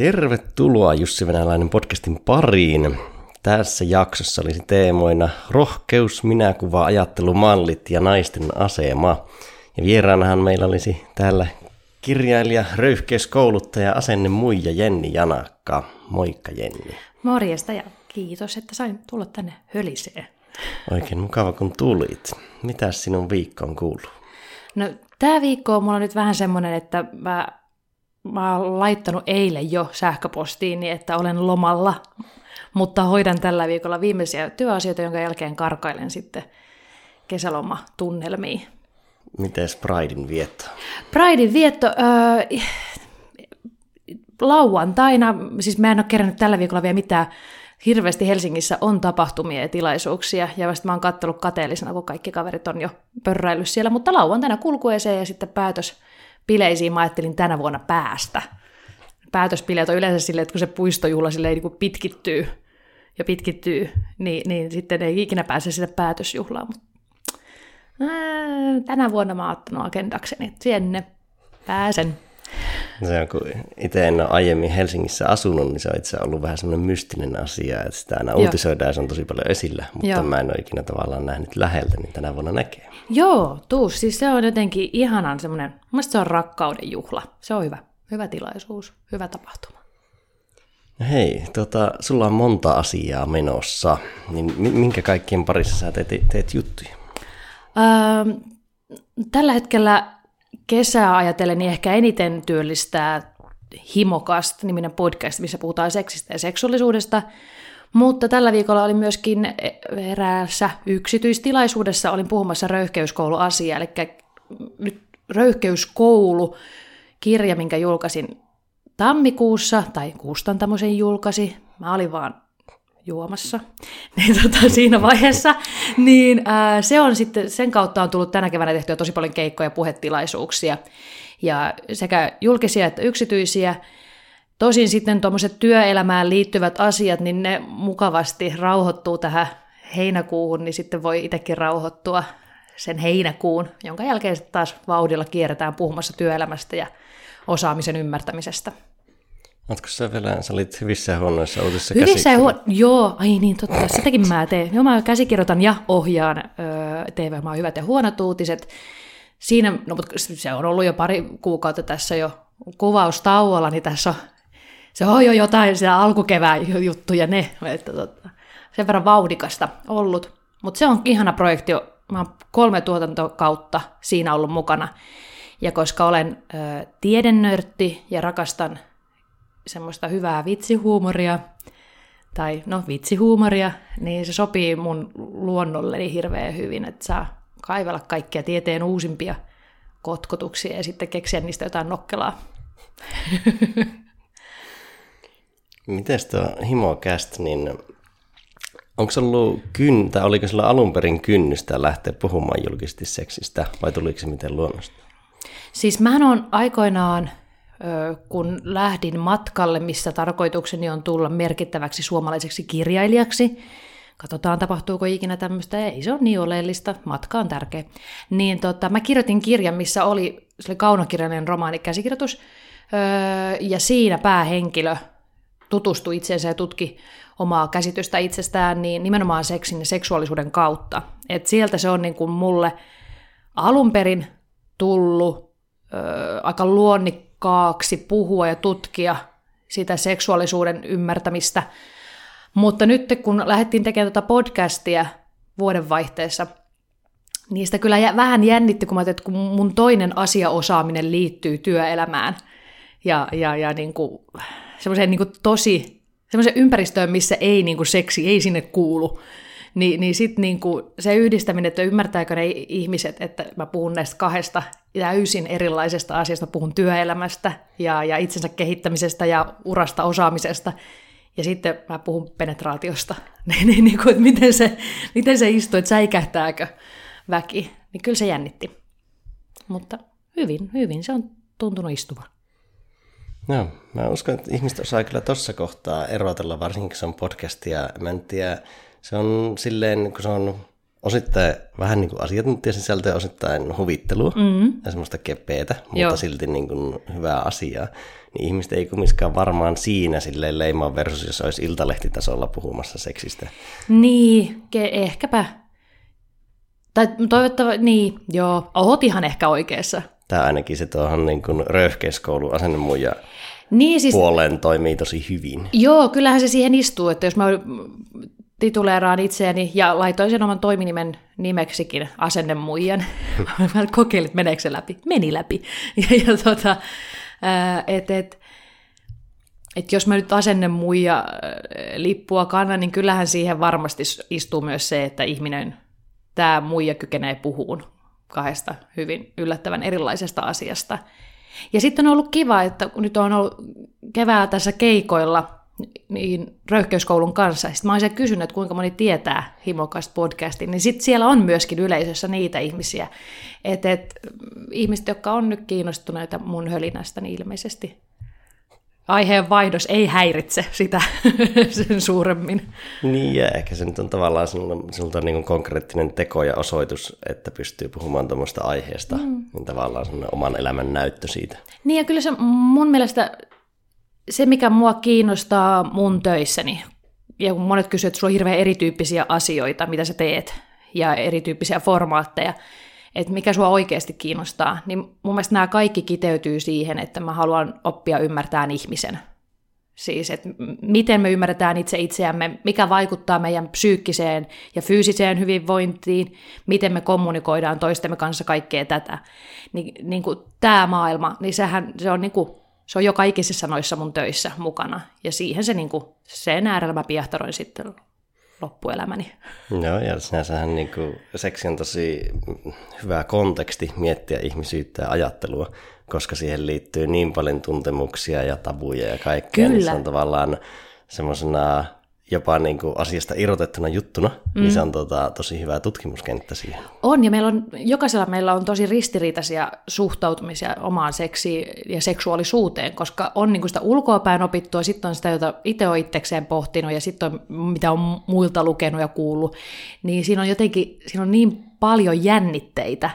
Tervetuloa Jussi Venäläinen podcastin pariin. Tässä jaksossa olisi teemoina rohkeus, minäkuva, ajattelumallit ja naisten asema. Ja vieraanahan meillä olisi täällä kirjailija, röyhkeyskouluttaja, asenne muija Jenni Janakka. Moikka Jenni. Morjesta ja kiitos, että sain tulla tänne höliseen. Oikein mukava kun tulit. Mitäs sinun viikkoon kuuluu? No tämä viikko on mulla nyt vähän semmoinen, että mä, mä oon laittanut eilen jo sähköpostiin, niin että olen lomalla, mutta hoidan tällä viikolla viimeisiä työasioita, jonka jälkeen karkailen sitten kesälomatunnelmiin. Mites Pridein vietto? Pridein vietto, öö, lauantaina, siis mä en ole kerännyt tällä viikolla vielä mitään, hirveästi Helsingissä on tapahtumia ja tilaisuuksia, ja vasta mä oon kattellut kateellisena, kun kaikki kaverit on jo pörräillyt siellä, mutta lauantaina kulkueeseen ja sitten päätös bileisiin mä ajattelin tänä vuonna päästä. Päätösbileet on yleensä silleen, että kun se puistojuhla silleen niin kuin pitkittyy ja pitkittyy, niin, niin sitten ei ikinä pääse sinne päätösjuhlaan, mutta tänä vuonna mä oon ottanut agendakseni, että sinne pääsen. Se on, kun itse en ole aiemmin Helsingissä asunut, niin se on itse ollut vähän semmoinen mystinen asia, että sitä aina uutisoidaan ja se on tosi paljon esillä, mutta Joo. mä en ole ikinä tavallaan nähnyt läheltä, niin tänä vuonna näkee. Joo, tuu, siis se on jotenkin ihanan semmoinen, mielestäni se on rakkauden juhla, se on hyvä, hyvä tilaisuus, hyvä tapahtuma. No hei, tota, sulla on monta asiaa menossa, niin minkä kaikkien parissa sä teet, teet juttuja? Öö, tällä hetkellä kesää ajatellen niin ehkä eniten työllistää Himokast, niminen podcast, missä puhutaan seksistä ja seksuaalisuudesta. Mutta tällä viikolla oli myöskin eräässä yksityistilaisuudessa, olin puhumassa röyhkeyskouluasiaa, eli nyt röyhkeyskoulu, kirja, minkä julkaisin tammikuussa, tai kustantamosen julkaisi. Mä olin vaan juomassa niin tota, siinä vaiheessa, niin ää, se on sitten, sen kautta on tullut tänä keväänä tehtyä tosi paljon keikkoja ja puhetilaisuuksia, ja sekä julkisia että yksityisiä. Tosin sitten tuommoiset työelämään liittyvät asiat, niin ne mukavasti rauhoittuu tähän heinäkuuhun, niin sitten voi itsekin rauhoittua sen heinäkuun, jonka jälkeen sitten taas vauhdilla kierretään puhumassa työelämästä ja osaamisen ymmärtämisestä. Oletko sä vielä, sä olit hyvissä huonoissa uutisissa Hyvissä ja huono, joo, ai niin totta, sitäkin mä teen. Joo, mä käsikirjoitan ja ohjaan öö, TV-maa Hyvät ja huonot uutiset. Siinä, no mutta se on ollut jo pari kuukautta tässä jo kuvaustauolla, niin tässä on, se on jo jotain siellä alkukevään juttuja ne, että tota, sen verran vauhdikasta ollut. Mutta se on ihana projekti, mä oon kolme tuotantokautta siinä ollut mukana. Ja koska olen ö, tiedennörtti ja rakastan semmoista hyvää vitsihuumoria, tai no vitsihuumoria, niin se sopii mun luonnolleni hirveän hyvin, että saa kaivella kaikkia tieteen uusimpia kotkotuksia ja sitten keksiä niistä jotain nokkelaa. Mites tuo Himokäst, niin onko se ollut kyn, tai oliko sillä alun perin kynnystä lähteä puhumaan julkisesti seksistä, vai tuliko se miten luonnosta? Siis mä oon aikoinaan kun lähdin matkalle, missä tarkoitukseni on tulla merkittäväksi suomalaiseksi kirjailijaksi. Katsotaan, tapahtuuko ikinä tämmöistä. Ei se ole niin oleellista, matka on tärkeä. Niin tota, mä kirjoitin kirjan, missä oli, se oli kaunokirjallinen romaanikäsikirjoitus, ja siinä päähenkilö tutustui itseensä ja tutki omaa käsitystä itsestään, niin nimenomaan seksin ja seksuaalisuuden kautta. Et sieltä se on niin kuin mulle alun perin tullut ö, aika luonnik tehokkaaksi puhua ja tutkia sitä seksuaalisuuden ymmärtämistä. Mutta nyt kun lähdettiin tekemään tätä podcastia vuodenvaihteessa, niistä kyllä vähän jännitti, kun mä että kun mun toinen asiaosaaminen liittyy työelämään ja, ja, ja niin kuin, semmoiseen niin kuin tosi, semmoiseen ympäristöön, missä ei niin kuin seksi, ei sinne kuulu, niin, niin sitten niinku se yhdistäminen, että ymmärtääkö ne ihmiset, että mä puhun näistä kahdesta täysin erilaisesta asiasta, puhun työelämästä ja, ja itsensä kehittämisestä ja urasta osaamisesta, ja sitten mä puhun penetraatiosta, niin, niin, niin kuin, että miten se, miten se istuu, että säikähtääkö väki, niin kyllä se jännitti. Mutta hyvin, hyvin. Se on tuntunut istuvan. No, mä uskon, että ihmiset osaa kyllä tuossa kohtaa erotella, varsinkin kun se on podcast ja mä en tiedä, se on silleen, kun se on osittain vähän niin kuin asiantuntijasisältöä, osittain huvittelua mm. ja semmoista kepeätä, mutta Joo. silti niin kuin hyvää asiaa. Niin ihmiset ei kumminkaan varmaan siinä silleen leimaa versus, jos olisi iltalehtitasolla puhumassa seksistä. Niin, ke- ehkäpä. Tai toivottavasti, niin, joo, oot ihan ehkä oikeassa. Tämä ainakin se tuohon niin kuin röyhkeiskoulun asennemuja niin, siis, puoleen toimii tosi hyvin. Joo, kyllähän se siihen istuu, että jos mä tituleeraan itseäni ja laitoin sen oman toiminimen nimeksikin asennemuijan. kokeilin, että meneekö se läpi. Meni läpi. Ja, ja tota, että et, et jos mä nyt asennemuija lippua kannan, niin kyllähän siihen varmasti istuu myös se, että ihminen, tämä muija kykenee puhuun kahdesta hyvin yllättävän erilaisesta asiasta. Ja sitten on ollut kiva, että nyt on ollut kevää tässä keikoilla röyhkeyskoulun kanssa, sitten mä olisin kysynyt, että kuinka moni tietää himokasta podcastin, niin sitten siellä on myöskin yleisössä niitä ihmisiä, että et, ihmiset, jotka on nyt kiinnostuneita mun hölinästä, niin ilmeisesti aiheen vaihdos ei häiritse sitä sen suuremmin. Niin, ja ehkä se nyt on tavallaan sinulta niin konkreettinen teko ja osoitus, että pystyy puhumaan tuommoista aiheesta, mm. niin tavallaan oman elämän näyttö siitä. Niin, ja kyllä se mun mielestä se, mikä mua kiinnostaa mun töissäni, ja kun monet kysyvät, että sulla on hirveän erityyppisiä asioita, mitä sä teet, ja erityyppisiä formaatteja, että mikä sua oikeasti kiinnostaa, niin mun mielestä nämä kaikki kiteytyy siihen, että mä haluan oppia ymmärtämään ihmisen. Siis, että miten me ymmärretään itse itseämme, mikä vaikuttaa meidän psyykkiseen ja fyysiseen hyvinvointiin, miten me kommunikoidaan toistemme kanssa kaikkea tätä. Niin, niin kuin tämä maailma, niin sehän se on niin kuin se on jo kaikissa noissa mun töissä mukana. Ja siihen se, niin kuin, sen äärellä mä piehtaroin sitten loppuelämäni. Joo, ja sinänsähän niin kuin, seksi on tosi hyvä konteksti miettiä ihmisyyttä ja ajattelua, koska siihen liittyy niin paljon tuntemuksia ja tabuja ja kaikkea. Kyllä. Niin se on tavallaan semmoisena jopa niin kuin asiasta irrotettuna juttuna, mm. niin se on tota, tosi hyvä tutkimuskenttä siihen. On, ja meillä on, jokaisella meillä on tosi ristiriitaisia suhtautumisia omaan seksiin ja seksuaalisuuteen, koska on niin kuin sitä ulkoapäin opittua, sitten on sitä, jota itse on itsekseen pohtinut, ja sitten on, mitä on muilta lukenut ja kuullut, niin siinä on jotenkin, siinä on niin paljon jännitteitä,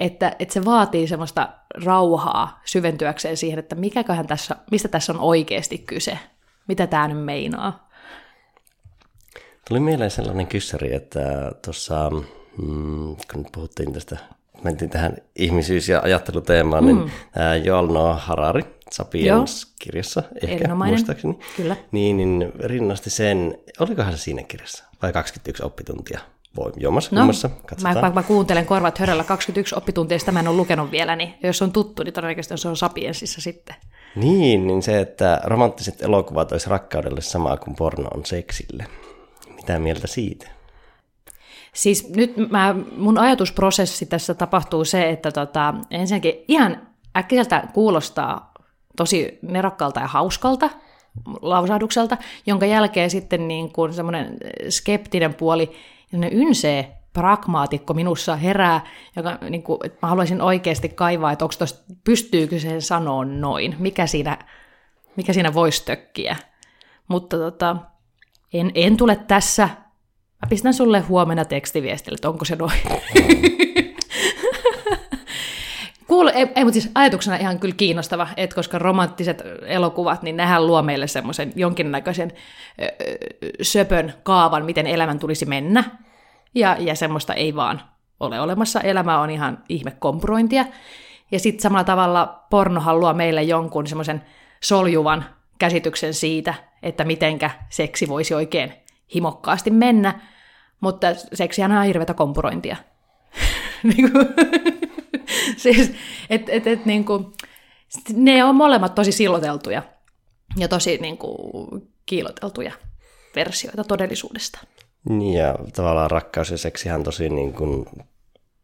että, että se vaatii semmoista rauhaa syventyäkseen siihen, että mikäköhän tässä, mistä tässä on oikeasti kyse, mitä tämä nyt meinaa. Tuli mieleen sellainen kyssäri, että tuossa, mm, kun puhuttiin tästä, mentiin tähän ihmisyys- ja ajatteluteemaan, niin, mm. niin ää, Joel Noah Harari, Sapiens-kirjassa, ehkä muistaakseni, Kyllä. Niin, niin rinnasti sen, olikohan se siinä kirjassa, vai 21 oppituntia? Voi jomassa no, kummassa, mä, mä, mä, kuuntelen korvat höröllä 21 oppituntia, sitä mä en ole lukenut vielä, niin jos on tuttu, niin todennäköisesti se on Sapiensissa sitten. Niin, niin se, että romanttiset elokuvat olisi rakkaudelle samaa kuin porno on seksille. Mitä mieltä siitä? Siis nyt mä, mun ajatusprosessi tässä tapahtuu se, että tota, ensinnäkin ihan äkkiseltä kuulostaa tosi nerokkaalta ja hauskalta lausahdukselta, jonka jälkeen sitten niin kuin semmoinen skeptinen puoli, ynsee pragmaatikko minussa herää, joka niin kuin, että mä haluaisin oikeasti kaivaa, että onko tosta, pystyykö se sanoa noin, mikä siinä, mikä siinä voisi tökkiä. Mutta tota, en, en tule tässä. Mä pistän sulle huomenna tekstiviestille, että onko se noin. Kuule, ei, ei mutta siis ajatuksena ihan kyllä kiinnostava, että koska romanttiset elokuvat, niin nehän luo meille semmoisen jonkinnäköisen söpön kaavan, miten elämän tulisi mennä. Ja, ja semmoista ei vaan ole olemassa. Elämä on ihan ihme kompurointia. Ja sitten samalla tavalla pornohan luo meille jonkun semmoisen soljuvan käsityksen siitä, että mitenkä seksi voisi oikein himokkaasti mennä, mutta seksihän on hirveätä kompurointia. Niinku, siis, et, et, et, niin kuin, ne on molemmat tosi silloteltuja ja tosi niin kuin, kiiloteltuja versioita todellisuudesta. Niin ja tavallaan rakkaus ja seksihän tosi, niin kuin,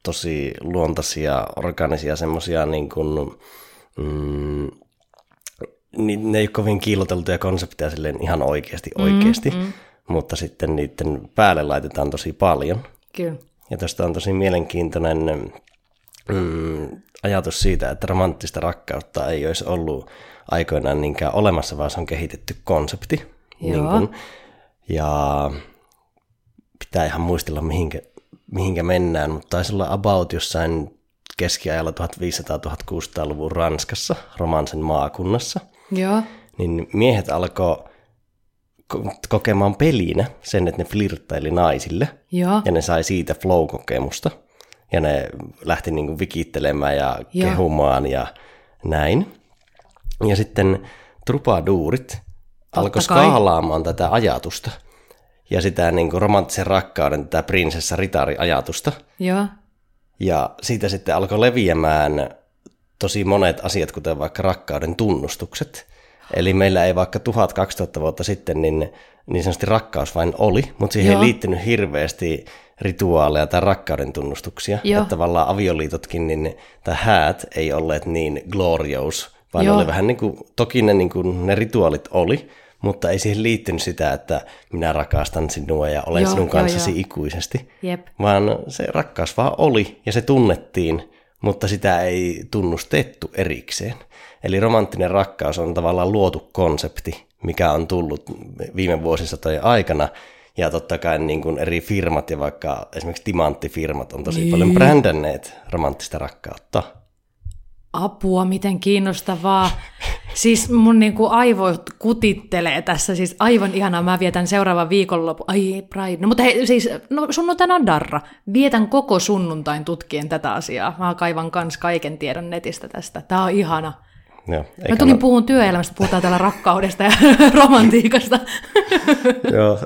tosi luontaisia, organisia, semmoisia niin kuin, mm, niin ne ei ole kovin kiiloteltuja konsepteja silleen ihan oikeasti oikeasti, mm, mm. mutta sitten niiden päälle laitetaan tosi paljon. Kyllä. Ja tästä on tosi mielenkiintoinen mm, ajatus siitä, että romanttista rakkautta ei olisi ollut aikoinaan niinkään olemassa, vaan se on kehitetty konsepti. Joo. Niin kun, ja pitää ihan muistella, mihinkä mihinkä mennään, mutta taisi olla about jossain keskiajalla 1500-1600-luvun Ranskassa, Romansen maakunnassa. Joo. Niin miehet alkoi kokemaan pelinä sen, että ne flirttaili naisille. Joo. Ja ne sai siitä flow-kokemusta. Ja ne lähti niin kuin vikittelemään ja Joo. kehumaan ja näin. Ja sitten trupaduurit alkoi skaalaamaan tätä ajatusta. Ja sitä niin kuin romanttisen rakkauden, tätä prinsessa-ritari-ajatusta. Joo. Ja siitä sitten alkoi leviämään tosi monet asiat, kuten vaikka rakkauden tunnustukset. Eli meillä ei vaikka 1000-2000 vuotta sitten niin, niin sanotusti rakkaus vain oli, mutta siihen Joo. ei liittynyt hirveästi rituaaleja tai rakkauden tunnustuksia. Joo. Että tavallaan avioliitotkin, niin, tai häät ei olleet niin glorious, vaan Joo. oli vähän niin kuin, toki ne, niin kuin, ne rituaalit oli, mutta ei siihen liittynyt sitä, että minä rakastan sinua ja olen Joo, sinun joo, kanssasi joo. ikuisesti Jep. vaan se rakkaus vaan oli ja se tunnettiin, mutta sitä ei tunnustettu erikseen. Eli romanttinen rakkaus on tavallaan luotu konsepti, mikä on tullut viime vuosisatojen aikana. Ja totta kai niin kuin eri firmat ja vaikka esimerkiksi timanttifirmat on tosi niin. paljon brändänneet romanttista rakkautta. Apua, miten kiinnostavaa. Siis mun niinku aivot kutittelee tässä, siis aivan ihanaa. Mä vietän seuraavan viikonlopun. Ai, Pride. No mutta hei, siis, no sunnuntaina on darra. Vietän koko sunnuntain tutkien tätä asiaa. Mä kaivan kans kaiken tiedon netistä tästä. Tää on ihana. Joo, Mä eikä toki puhun työelämästä, puhutaan täällä rakkaudesta ja romantiikasta. Joo,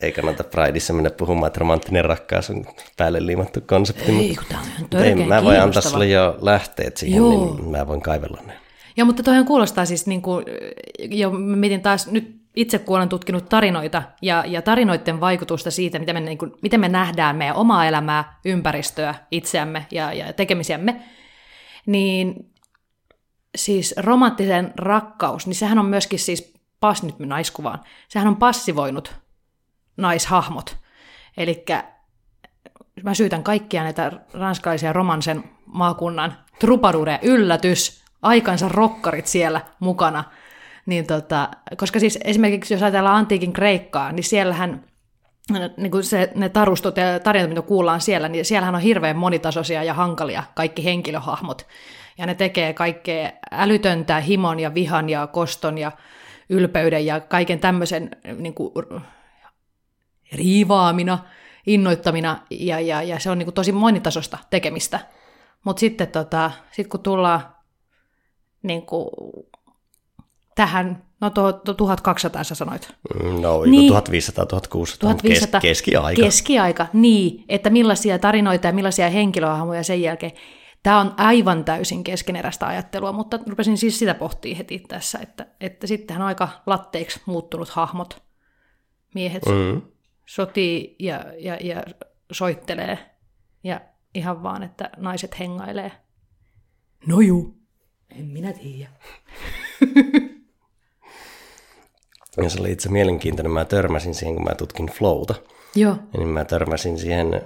ei kannata Prideissa mennä puhumaan, että romanttinen rakkaus on päälle liimattu konsepti. Ei, mutta- kun tää on ihan mutta ei, mä voin antaa sulle jo lähteet siihen, Joo. niin mä voin kaivella ne. Ja mutta toihan kuulostaa siis, niin kuin, mä mietin taas nyt itse kun olen tutkinut tarinoita ja, ja tarinoiden vaikutusta siitä, miten me, niin kuin, miten me nähdään meidän omaa elämää, ympäristöä, itseämme ja, ja tekemisiämme, niin siis romanttisen rakkaus, niin sehän on myöskin siis, pas nyt me naiskuvaan, sehän on passivoinut naishahmot. Eli mä syytän kaikkia näitä ranskalaisia romansen maakunnan trupadureja, yllätys, aikansa rokkarit siellä mukana. Niin tota, koska siis esimerkiksi jos ajatellaan antiikin Kreikkaa, niin siellähän niin kuin se, ne tarustot ja tarinat, mitä kuullaan siellä, niin siellähän on hirveän monitasoisia ja hankalia kaikki henkilöhahmot. Ja ne tekee kaikkea älytöntä himon ja vihan ja koston ja ylpeyden ja kaiken tämmöisen niin kuin, riivaamina, innoittamina, ja, ja, ja se on niin kuin tosi monitasosta tekemistä. Mutta sitten tota, sit kun tullaan niin kuin, tähän, no tuo, tuo 1200 sä sanoit, No, Niin. niin. 1500-1600 1500 kes, keskiaika. Keskiaika, niin, että millaisia tarinoita ja millaisia henkilöhahmoja sen jälkeen. Tämä on aivan täysin keskeneräistä ajattelua, mutta rupesin siis sitä pohtia heti tässä, että, että sittenhän on aika latteiksi muuttunut hahmot. Miehet Mm. sotii ja, ja, ja soittelee ja ihan vaan, että naiset hengailee. No juu, en minä tiedä. Ja se oli itse mielenkiintoinen. Mä törmäsin siihen, kun mä tutkin flowta. Joo, Niin mä törmäsin siihen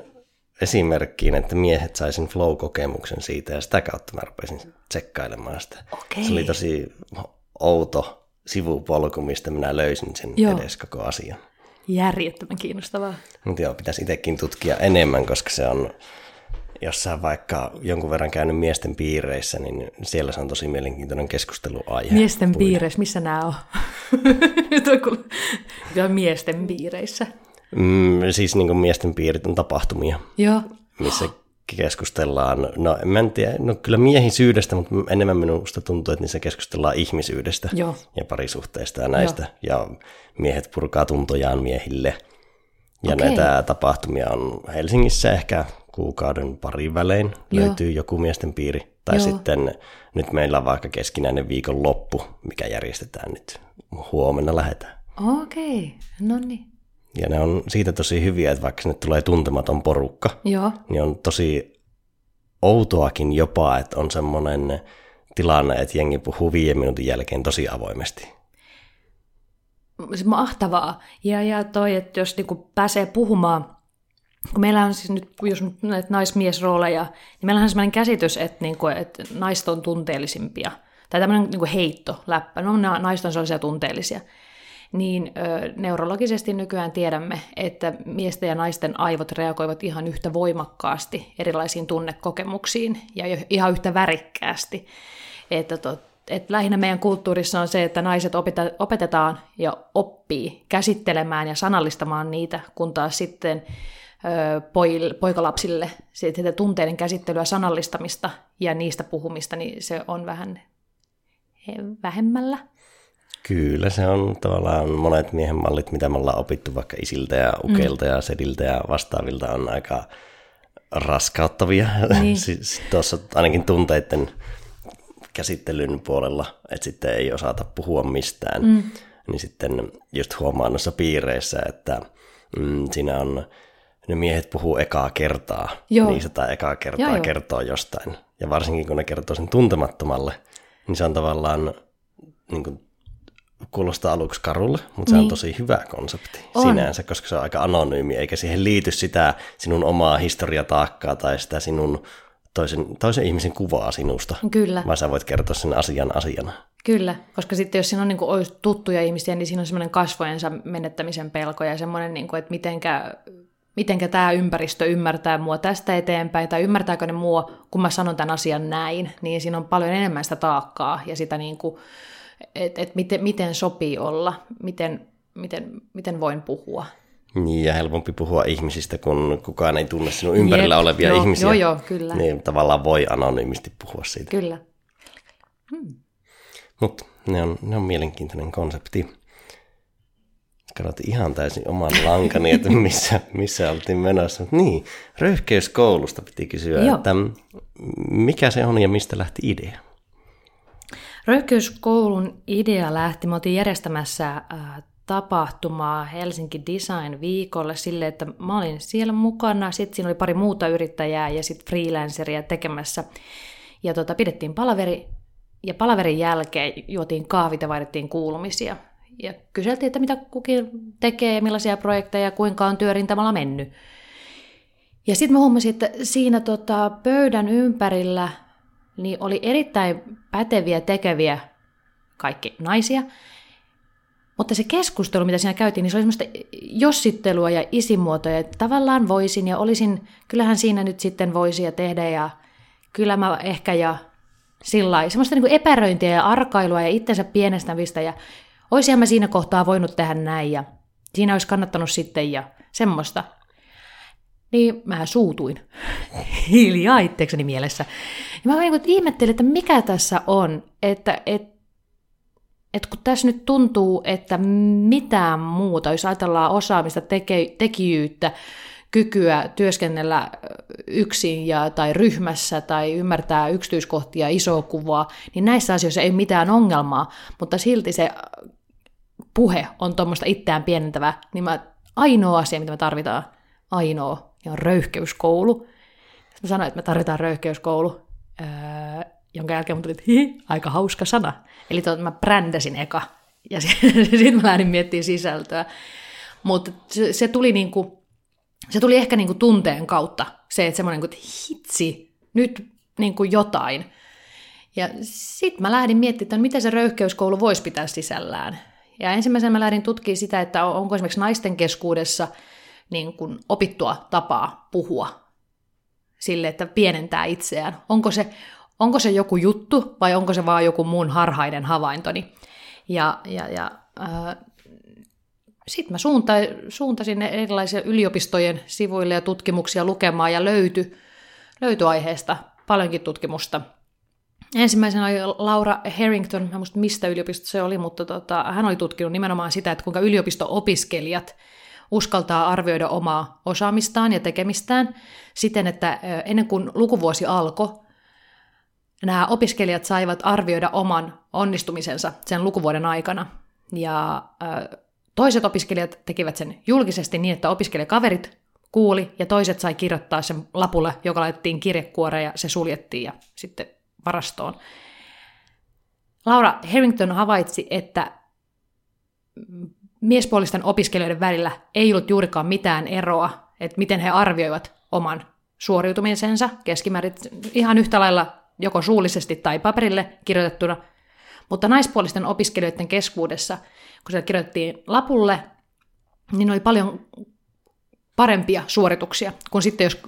esimerkkiin, että miehet sai sen flow-kokemuksen siitä ja sitä kautta mä rupesin tsekkailemaan sitä. Okei. Se oli tosi outo sivupolku, mistä minä löysin sen Joo. edes koko asian. järjettömän kiinnostavaa. Mutta joo, pitäisi itsekin tutkia enemmän, koska se on, jos sä vaikka jonkun verran käynyt miesten piireissä, niin siellä se on tosi mielenkiintoinen keskusteluaihe. Miesten Puida. piireissä, missä nämä on? Kuul- Kyllä miesten piireissä. Mm, siis niin kuin miesten piirit on tapahtumia, Joo, missä keskustellaan, no en mä en tiedä, no kyllä miehisyydestä, mutta enemmän minusta tuntuu, että niissä keskustellaan ihmisyydestä Joo. ja parisuhteista ja näistä. Ja miehet purkaa tuntojaan miehille. Ja Okei. näitä tapahtumia on Helsingissä ehkä kuukauden parin välein Joo. löytyy joku miesten piiri. Tai Joo. sitten nyt meillä on vaikka keskinäinen viikon loppu, mikä järjestetään nyt. Huomenna lähetään. okei, no niin. Ja ne on siitä tosi hyviä, että vaikka sinne tulee tuntematon porukka, Joo, niin on tosi outoakin jopa, että on semmoinen tilanne, että jengi puhuu viiden minuutin jälkeen tosi avoimesti. se mahtavaa. Ja, ja toi, että jos niinku pääsee puhumaan, kun meillä on siis nyt, jos nyt näitä naismiesrooleja, niin meillä on sellainen käsitys, että, niinku, että naiset on tunteellisimpia. Tai tämmöinen niinku heitto, läppä. No na- naiset on sellaisia tunteellisia. Niin neurologisesti nykyään tiedämme, että miesten ja naisten aivot reagoivat ihan yhtä voimakkaasti erilaisiin tunnekokemuksiin ja ihan yhtä värikkäästi. Että tot, et lähinnä meidän kulttuurissa on se, että naiset opeta, opetetaan ja oppii käsittelemään ja sanallistamaan niitä, kun taas sitten poikalapsille sitä tunteiden käsittelyä, sanallistamista ja niistä puhumista, niin se on vähän vähemmällä. Kyllä, se on tavallaan monet miehen mallit, mitä me ollaan opittu vaikka isiltä ja ukeilta mm. ja sediltä ja vastaavilta on aika raskauttavia. Niin. siis tuossa ainakin tunteiden käsittelyn puolella, että sitten ei osata puhua mistään, mm. niin sitten just huomaa noissa piireissä, että mm, siinä on ne miehet puhuu ekaa kertaa, Joo. niistä tai ekaa kertaa Joo, kertoo jostain. Ja varsinkin kun ne kertoo sen tuntemattomalle, niin se on tavallaan niin kuin, kuulostaa aluksi karulle, mutta niin. se on tosi hyvä konsepti on. sinänsä, koska se on aika anonyymi, eikä siihen liity sitä sinun omaa historiataakkaa tai sitä sinun toisen, toisen ihmisen kuvaa sinusta. Kyllä. Vaan sä voit kertoa sen asian asiana. Kyllä, koska sitten jos siinä on niin kuin, tuttuja ihmisiä, niin siinä on semmoinen kasvojensa menettämisen pelko ja semmoinen, niin kuin, että mitenkä, mitenkä tämä ympäristö ymmärtää mua tästä eteenpäin, tai ymmärtääkö ne mua, kun mä sanon tämän asian näin, niin siinä on paljon enemmän sitä taakkaa ja sitä, niin kuin, että et miten, miten sopii olla, miten, miten, miten voin puhua. Niin, ja helpompi puhua ihmisistä, kun kukaan ei tunne sinun ympärillä Jep, olevia joo, ihmisiä. Joo, joo, kyllä. Niin tavallaan voi anonyymisti puhua siitä. Kyllä. Hmm. Mutta ne on, ne on mielenkiintoinen konsepti. Katsotaan ihan täysin oman lankani, että missä, missä oltiin menossa. Niin, röyhkeyskoulusta piti kysyä, Joo. että mikä se on ja mistä lähti idea? Röyhkeyskoulun idea lähti, me oltiin järjestämässä äh, tapahtumaa Helsinki Design viikolle sille, että mä olin siellä mukana, sitten siinä oli pari muuta yrittäjää ja sitten freelanceria tekemässä. Ja tota, pidettiin palaveri, ja palaverin jälkeen juotiin kahvit ja vaihdettiin kuulumisia. Ja kyseltiin, että mitä kukin tekee millaisia projekteja ja kuinka on työrintamalla mennyt. Ja sitten mä huomasin, että siinä tota, pöydän ympärillä niin oli erittäin päteviä tekeviä kaikki naisia – mutta se keskustelu, mitä siinä käytiin, niin se oli semmoista jossittelua ja isimuotoja, että tavallaan voisin ja olisin, kyllähän siinä nyt sitten voisi ja tehdä ja kyllä mä ehkä ja sillä. Semmoista niin kuin epäröintiä ja arkailua ja itsensä pienestävistä ja olisinhan mä siinä kohtaa voinut tehdä näin ja siinä olisi kannattanut sitten ja semmoista. Niin mä suutuin hiljaa itsekseni mielessä. Ja mä niin ihmettelin, että mikä tässä on, että, että että kun tässä nyt tuntuu, että mitään muuta, jos ajatellaan osaamista, teke, tekijyyttä, kykyä työskennellä yksin ja, tai ryhmässä tai ymmärtää yksityiskohtia, isoa kuvaa, niin näissä asioissa ei mitään ongelmaa, mutta silti se puhe on tuommoista itseään pienentävää, niin mä, ainoa asia, mitä me tarvitaan, ainoa, niin on röyhkeyskoulu. Sitten mä sanoin, että me tarvitaan röyhkeyskoulu. Öö, jonka jälkeen mun tuli, että hihi, aika hauska sana. Eli tuota, mä brändäsin eka, ja sitten mä lähdin miettimään sisältöä. Mutta se, se, tuli niinku, se tuli ehkä niinku tunteen kautta, se, että semmoinen, että hitsi, nyt niinku jotain. Ja sitten mä lähdin miettimään, että miten se röyhkeyskoulu voisi pitää sisällään. Ja ensimmäisenä mä lähdin tutkimaan sitä, että onko esimerkiksi naisten keskuudessa niin kuin opittua tapaa puhua sille, että pienentää itseään. Onko se, onko se joku juttu vai onko se vaan joku mun harhainen havaintoni. Ja, ja, ja äh, sitten mä suunta, suuntasin erilaisia yliopistojen sivuille ja tutkimuksia lukemaan ja löyty, löyty aiheesta paljonkin tutkimusta. Ensimmäisenä oli Laura Harrington, mä muista mistä yliopistossa se oli, mutta tota, hän oli tutkinut nimenomaan sitä, että kuinka yliopisto-opiskelijat uskaltaa arvioida omaa osaamistaan ja tekemistään siten, että ennen kuin lukuvuosi alkoi, nämä opiskelijat saivat arvioida oman onnistumisensa sen lukuvuoden aikana. Ja toiset opiskelijat tekivät sen julkisesti niin, että opiskelijakaverit kuuli, ja toiset sai kirjoittaa sen lapulle, joka laitettiin kirjekuoreen ja se suljettiin ja sitten varastoon. Laura Harrington havaitsi, että miespuolisten opiskelijoiden välillä ei ollut juurikaan mitään eroa, että miten he arvioivat oman suoriutumisensa keskimäärin ihan yhtä lailla joko suullisesti tai paperille kirjoitettuna, Mutta naispuolisten opiskelijoiden keskuudessa, kun se kirjoitettiin lapulle, niin oli paljon parempia suorituksia kuin sitten, jos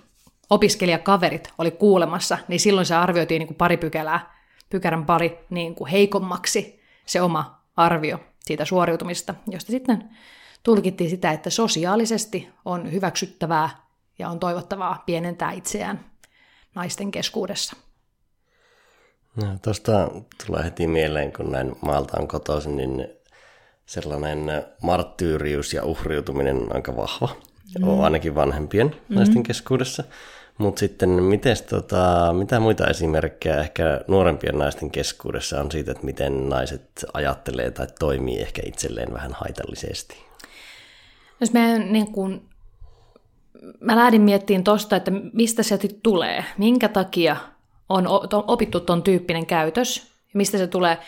opiskelijakaverit oli kuulemassa, niin silloin se arvioitiin niin kuin pari pykälää, pykärän pari niin kuin heikommaksi se oma arvio siitä suoriutumista, josta sitten tulkittiin sitä, että sosiaalisesti on hyväksyttävää ja on toivottavaa pienentää itseään naisten keskuudessa. No, tuosta tulee heti mieleen, kun näin maalta on kotoisin, niin sellainen marttyyrius ja uhriutuminen on aika vahva, mm. on ainakin vanhempien mm. naisten keskuudessa. Mutta sitten mites, tota, mitä muita esimerkkejä ehkä nuorempien naisten keskuudessa on siitä, että miten naiset ajattelee tai toimii ehkä itselleen vähän haitallisesti? Jos me niin kun, mä lähdin miettimään tuosta, että mistä se tulee, minkä takia on opittu tuon tyyppinen käytös, mistä se tulee,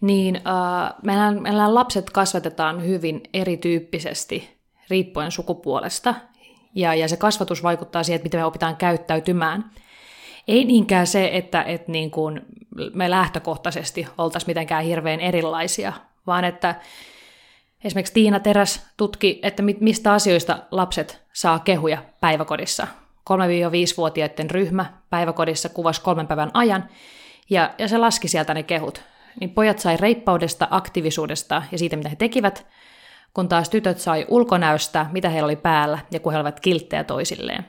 niin äh, meidän, meidän lapset kasvatetaan hyvin erityyppisesti riippuen sukupuolesta, ja, ja se kasvatus vaikuttaa siihen, että miten me opitaan käyttäytymään. Ei niinkään se, että, että niin kuin me lähtökohtaisesti oltaisiin mitenkään hirveän erilaisia, vaan että esimerkiksi Tiina Teräs tutki, että mistä asioista lapset saa kehuja päiväkodissa. 3-5-vuotiaiden ryhmä päiväkodissa kuvasi kolmen päivän ajan, ja, ja se laski sieltä ne kehut. Niin pojat sai reippaudesta, aktiivisuudesta ja siitä, mitä he tekivät, kun taas tytöt sai ulkonäöstä, mitä heillä oli päällä ja kun he olivat kilttejä toisilleen.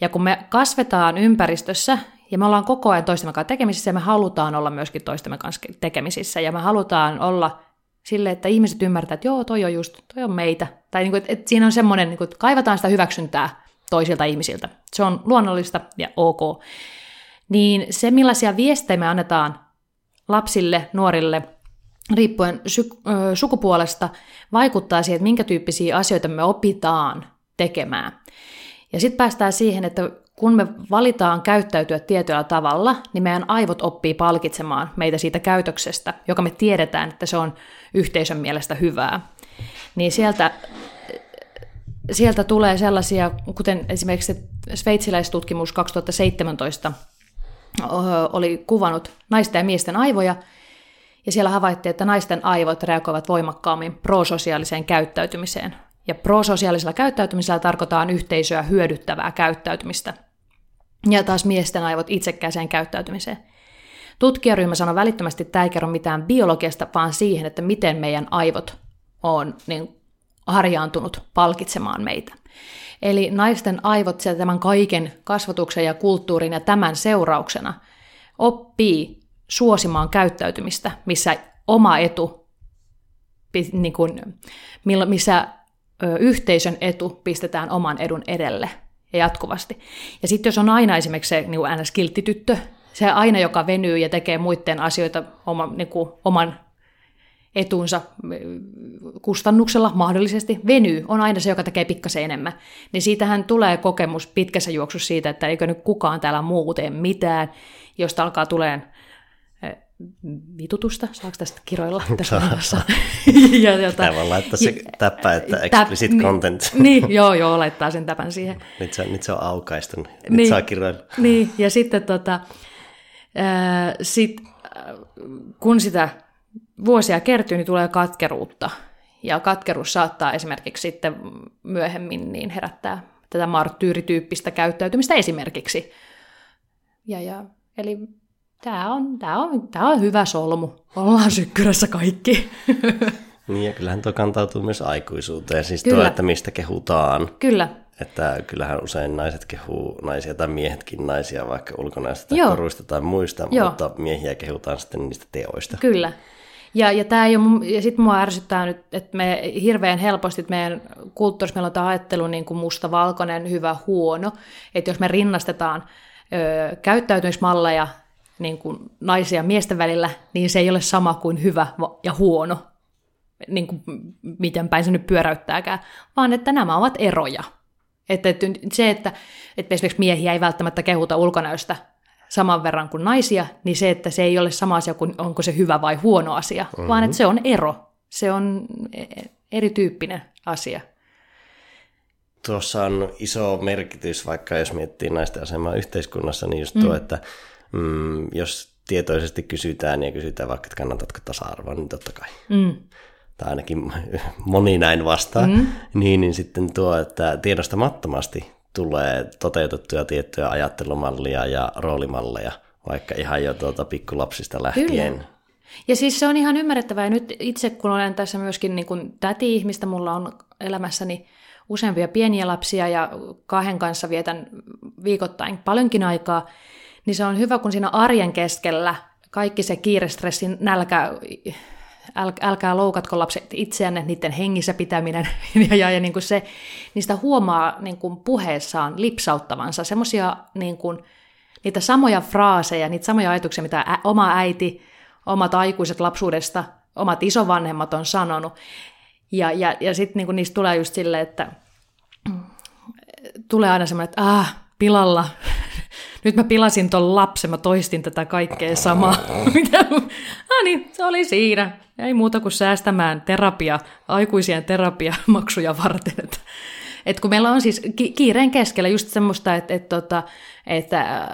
Ja kun me kasvetaan ympäristössä ja me ollaan koko ajan toistemme kanssa tekemisissä ja me halutaan olla myöskin toistemme kanssa tekemisissä ja me halutaan olla sille, että ihmiset ymmärtävät, että joo, toi on just, toi on meitä. Tai niin kuin, että, siinä on semmoinen, niin kuin, että kaivataan sitä hyväksyntää toisilta ihmisiltä. Se on luonnollista ja ok. Niin se, millaisia viestejä me annetaan lapsille, nuorille, riippuen sy- ö, sukupuolesta, vaikuttaa siihen, että minkä tyyppisiä asioita me opitaan tekemään. Ja sitten päästään siihen, että kun me valitaan käyttäytyä tietyllä tavalla, niin meidän aivot oppii palkitsemaan meitä siitä käytöksestä, joka me tiedetään, että se on yhteisön mielestä hyvää. Niin sieltä, sieltä tulee sellaisia, kuten esimerkiksi sveitsiläistutkimus 2017 oli kuvannut naisten ja miesten aivoja, ja siellä havaittiin, että naisten aivot reagoivat voimakkaammin prososiaaliseen käyttäytymiseen. Ja prososiaalisella käyttäytymisellä tarkoitaan yhteisöä hyödyttävää käyttäytymistä. Ja taas miesten aivot itsekäiseen käyttäytymiseen. Tutkijaryhmä sanoi välittömästi, että tämä ei kerro mitään biologiasta, vaan siihen, että miten meidän aivot on niin harjaantunut palkitsemaan meitä. Eli naisten aivot tämän kaiken kasvatuksen ja kulttuurin ja tämän seurauksena oppii suosimaan käyttäytymistä, missä oma etu, niin kuin, missä yhteisön etu pistetään oman edun edelle ja jatkuvasti. Ja sitten jos on aina esimerkiksi se niin NS-kilttityttö, se aina, joka venyy ja tekee muiden asioita oma, niin kuin, oman etunsa kustannuksella mahdollisesti venyy, on aina se, joka tekee pikkasen enemmän. Niin siitähän tulee kokemus pitkässä juoksussa siitä, että eikö nyt kukaan täällä muu tee mitään, josta alkaa tulemaan vitutusta, saako tästä kiroilla tässä Saa. ja, jota, Tämä voi laittaa se täppä, että explicit täp, content. Niin, joo, joo, laittaa sen täpän siihen. Nyt se, nyt se on aukaistu, nyt niin, saa kiroilla. Niin, ja sitten tota, ää, sit, kun sitä vuosia kertyy, niin tulee katkeruutta. Ja katkeruus saattaa esimerkiksi sitten myöhemmin niin herättää tätä marttyyrityyppistä käyttäytymistä esimerkiksi. Ja, ja, eli tämä on, tämä on, tämä on hyvä solmu. Ollaan sykkyrässä kaikki. Niin ja kyllähän tuo kantautuu myös aikuisuuteen, siis Kyllä. tuo, että mistä kehutaan. Kyllä. Että kyllähän usein naiset kehuu naisia tai miehetkin naisia vaikka ulkonäöstä tai Joo. koruista tai muista, Joo. mutta miehiä kehutaan sitten niistä teoista. Kyllä. Ja, ja, tää ei ole, ja sitten mua ärsyttää nyt, että me hirveän helposti, että meidän kulttuurissa meillä on tämä ajattelu niin kuin musta, valkoinen, hyvä, huono. Että jos me rinnastetaan ö, käyttäytymismalleja niin kuin naisia ja miesten välillä, niin se ei ole sama kuin hyvä ja huono, niin kuin miten päin se nyt pyöräyttääkään, vaan että nämä ovat eroja. Että, että se, että, että esimerkiksi miehiä ei välttämättä kehuta ulkonäöstä saman verran kuin naisia, niin se, että se ei ole sama asia kuin onko se hyvä vai huono asia, mm-hmm. vaan että se on ero. Se on e, erityyppinen asia. Tuossa on iso merkitys, vaikka jos miettii naisten asemaa yhteiskunnassa, niin just tuo, mm. että mm, jos tietoisesti kysytään ja kysytään vaikka, että kannatatko tasa-arvoa, niin totta kai. Mm. Tai ainakin moni näin vastaa. Mm. Niin, niin sitten tuo, että tiedostamattomasti tulee toteutettuja tiettyjä ajattelumallia ja roolimalleja, vaikka ihan jo tuota pikkulapsista lähtien. Kyllä. Ja siis se on ihan ymmärrettävää. Ja nyt itse kun olen tässä myöskin niin kuin täti-ihmistä, mulla on elämässäni useampia pieniä lapsia ja kahden kanssa vietän viikoittain paljonkin aikaa, niin se on hyvä, kun siinä arjen keskellä kaikki se kiire, stressin, nälkä, äl, älkää loukatko lapset itseänne, niiden hengissä pitäminen ja, ja, ja niin kuin se, niistä huomaa niin kuin puheessaan lipsauttavansa semmoisia niin kuin, niitä samoja fraaseja, niitä samoja ajatuksia, mitä ä, oma äiti, omat aikuiset lapsuudesta, omat isovanhemmat on sanonut. Ja, ja, ja sitten niin niistä tulee just silleen, että tulee aina semmoinen, että ah, pilalla, nyt mä pilasin ton lapsen, mä toistin tätä kaikkea samaa. ah niin, se oli siinä. Ei muuta kuin säästämään terapia, aikuisien terapiamaksuja varten. Että, et kun meillä on siis kiireen keskellä just semmoista, että, että, tota, että,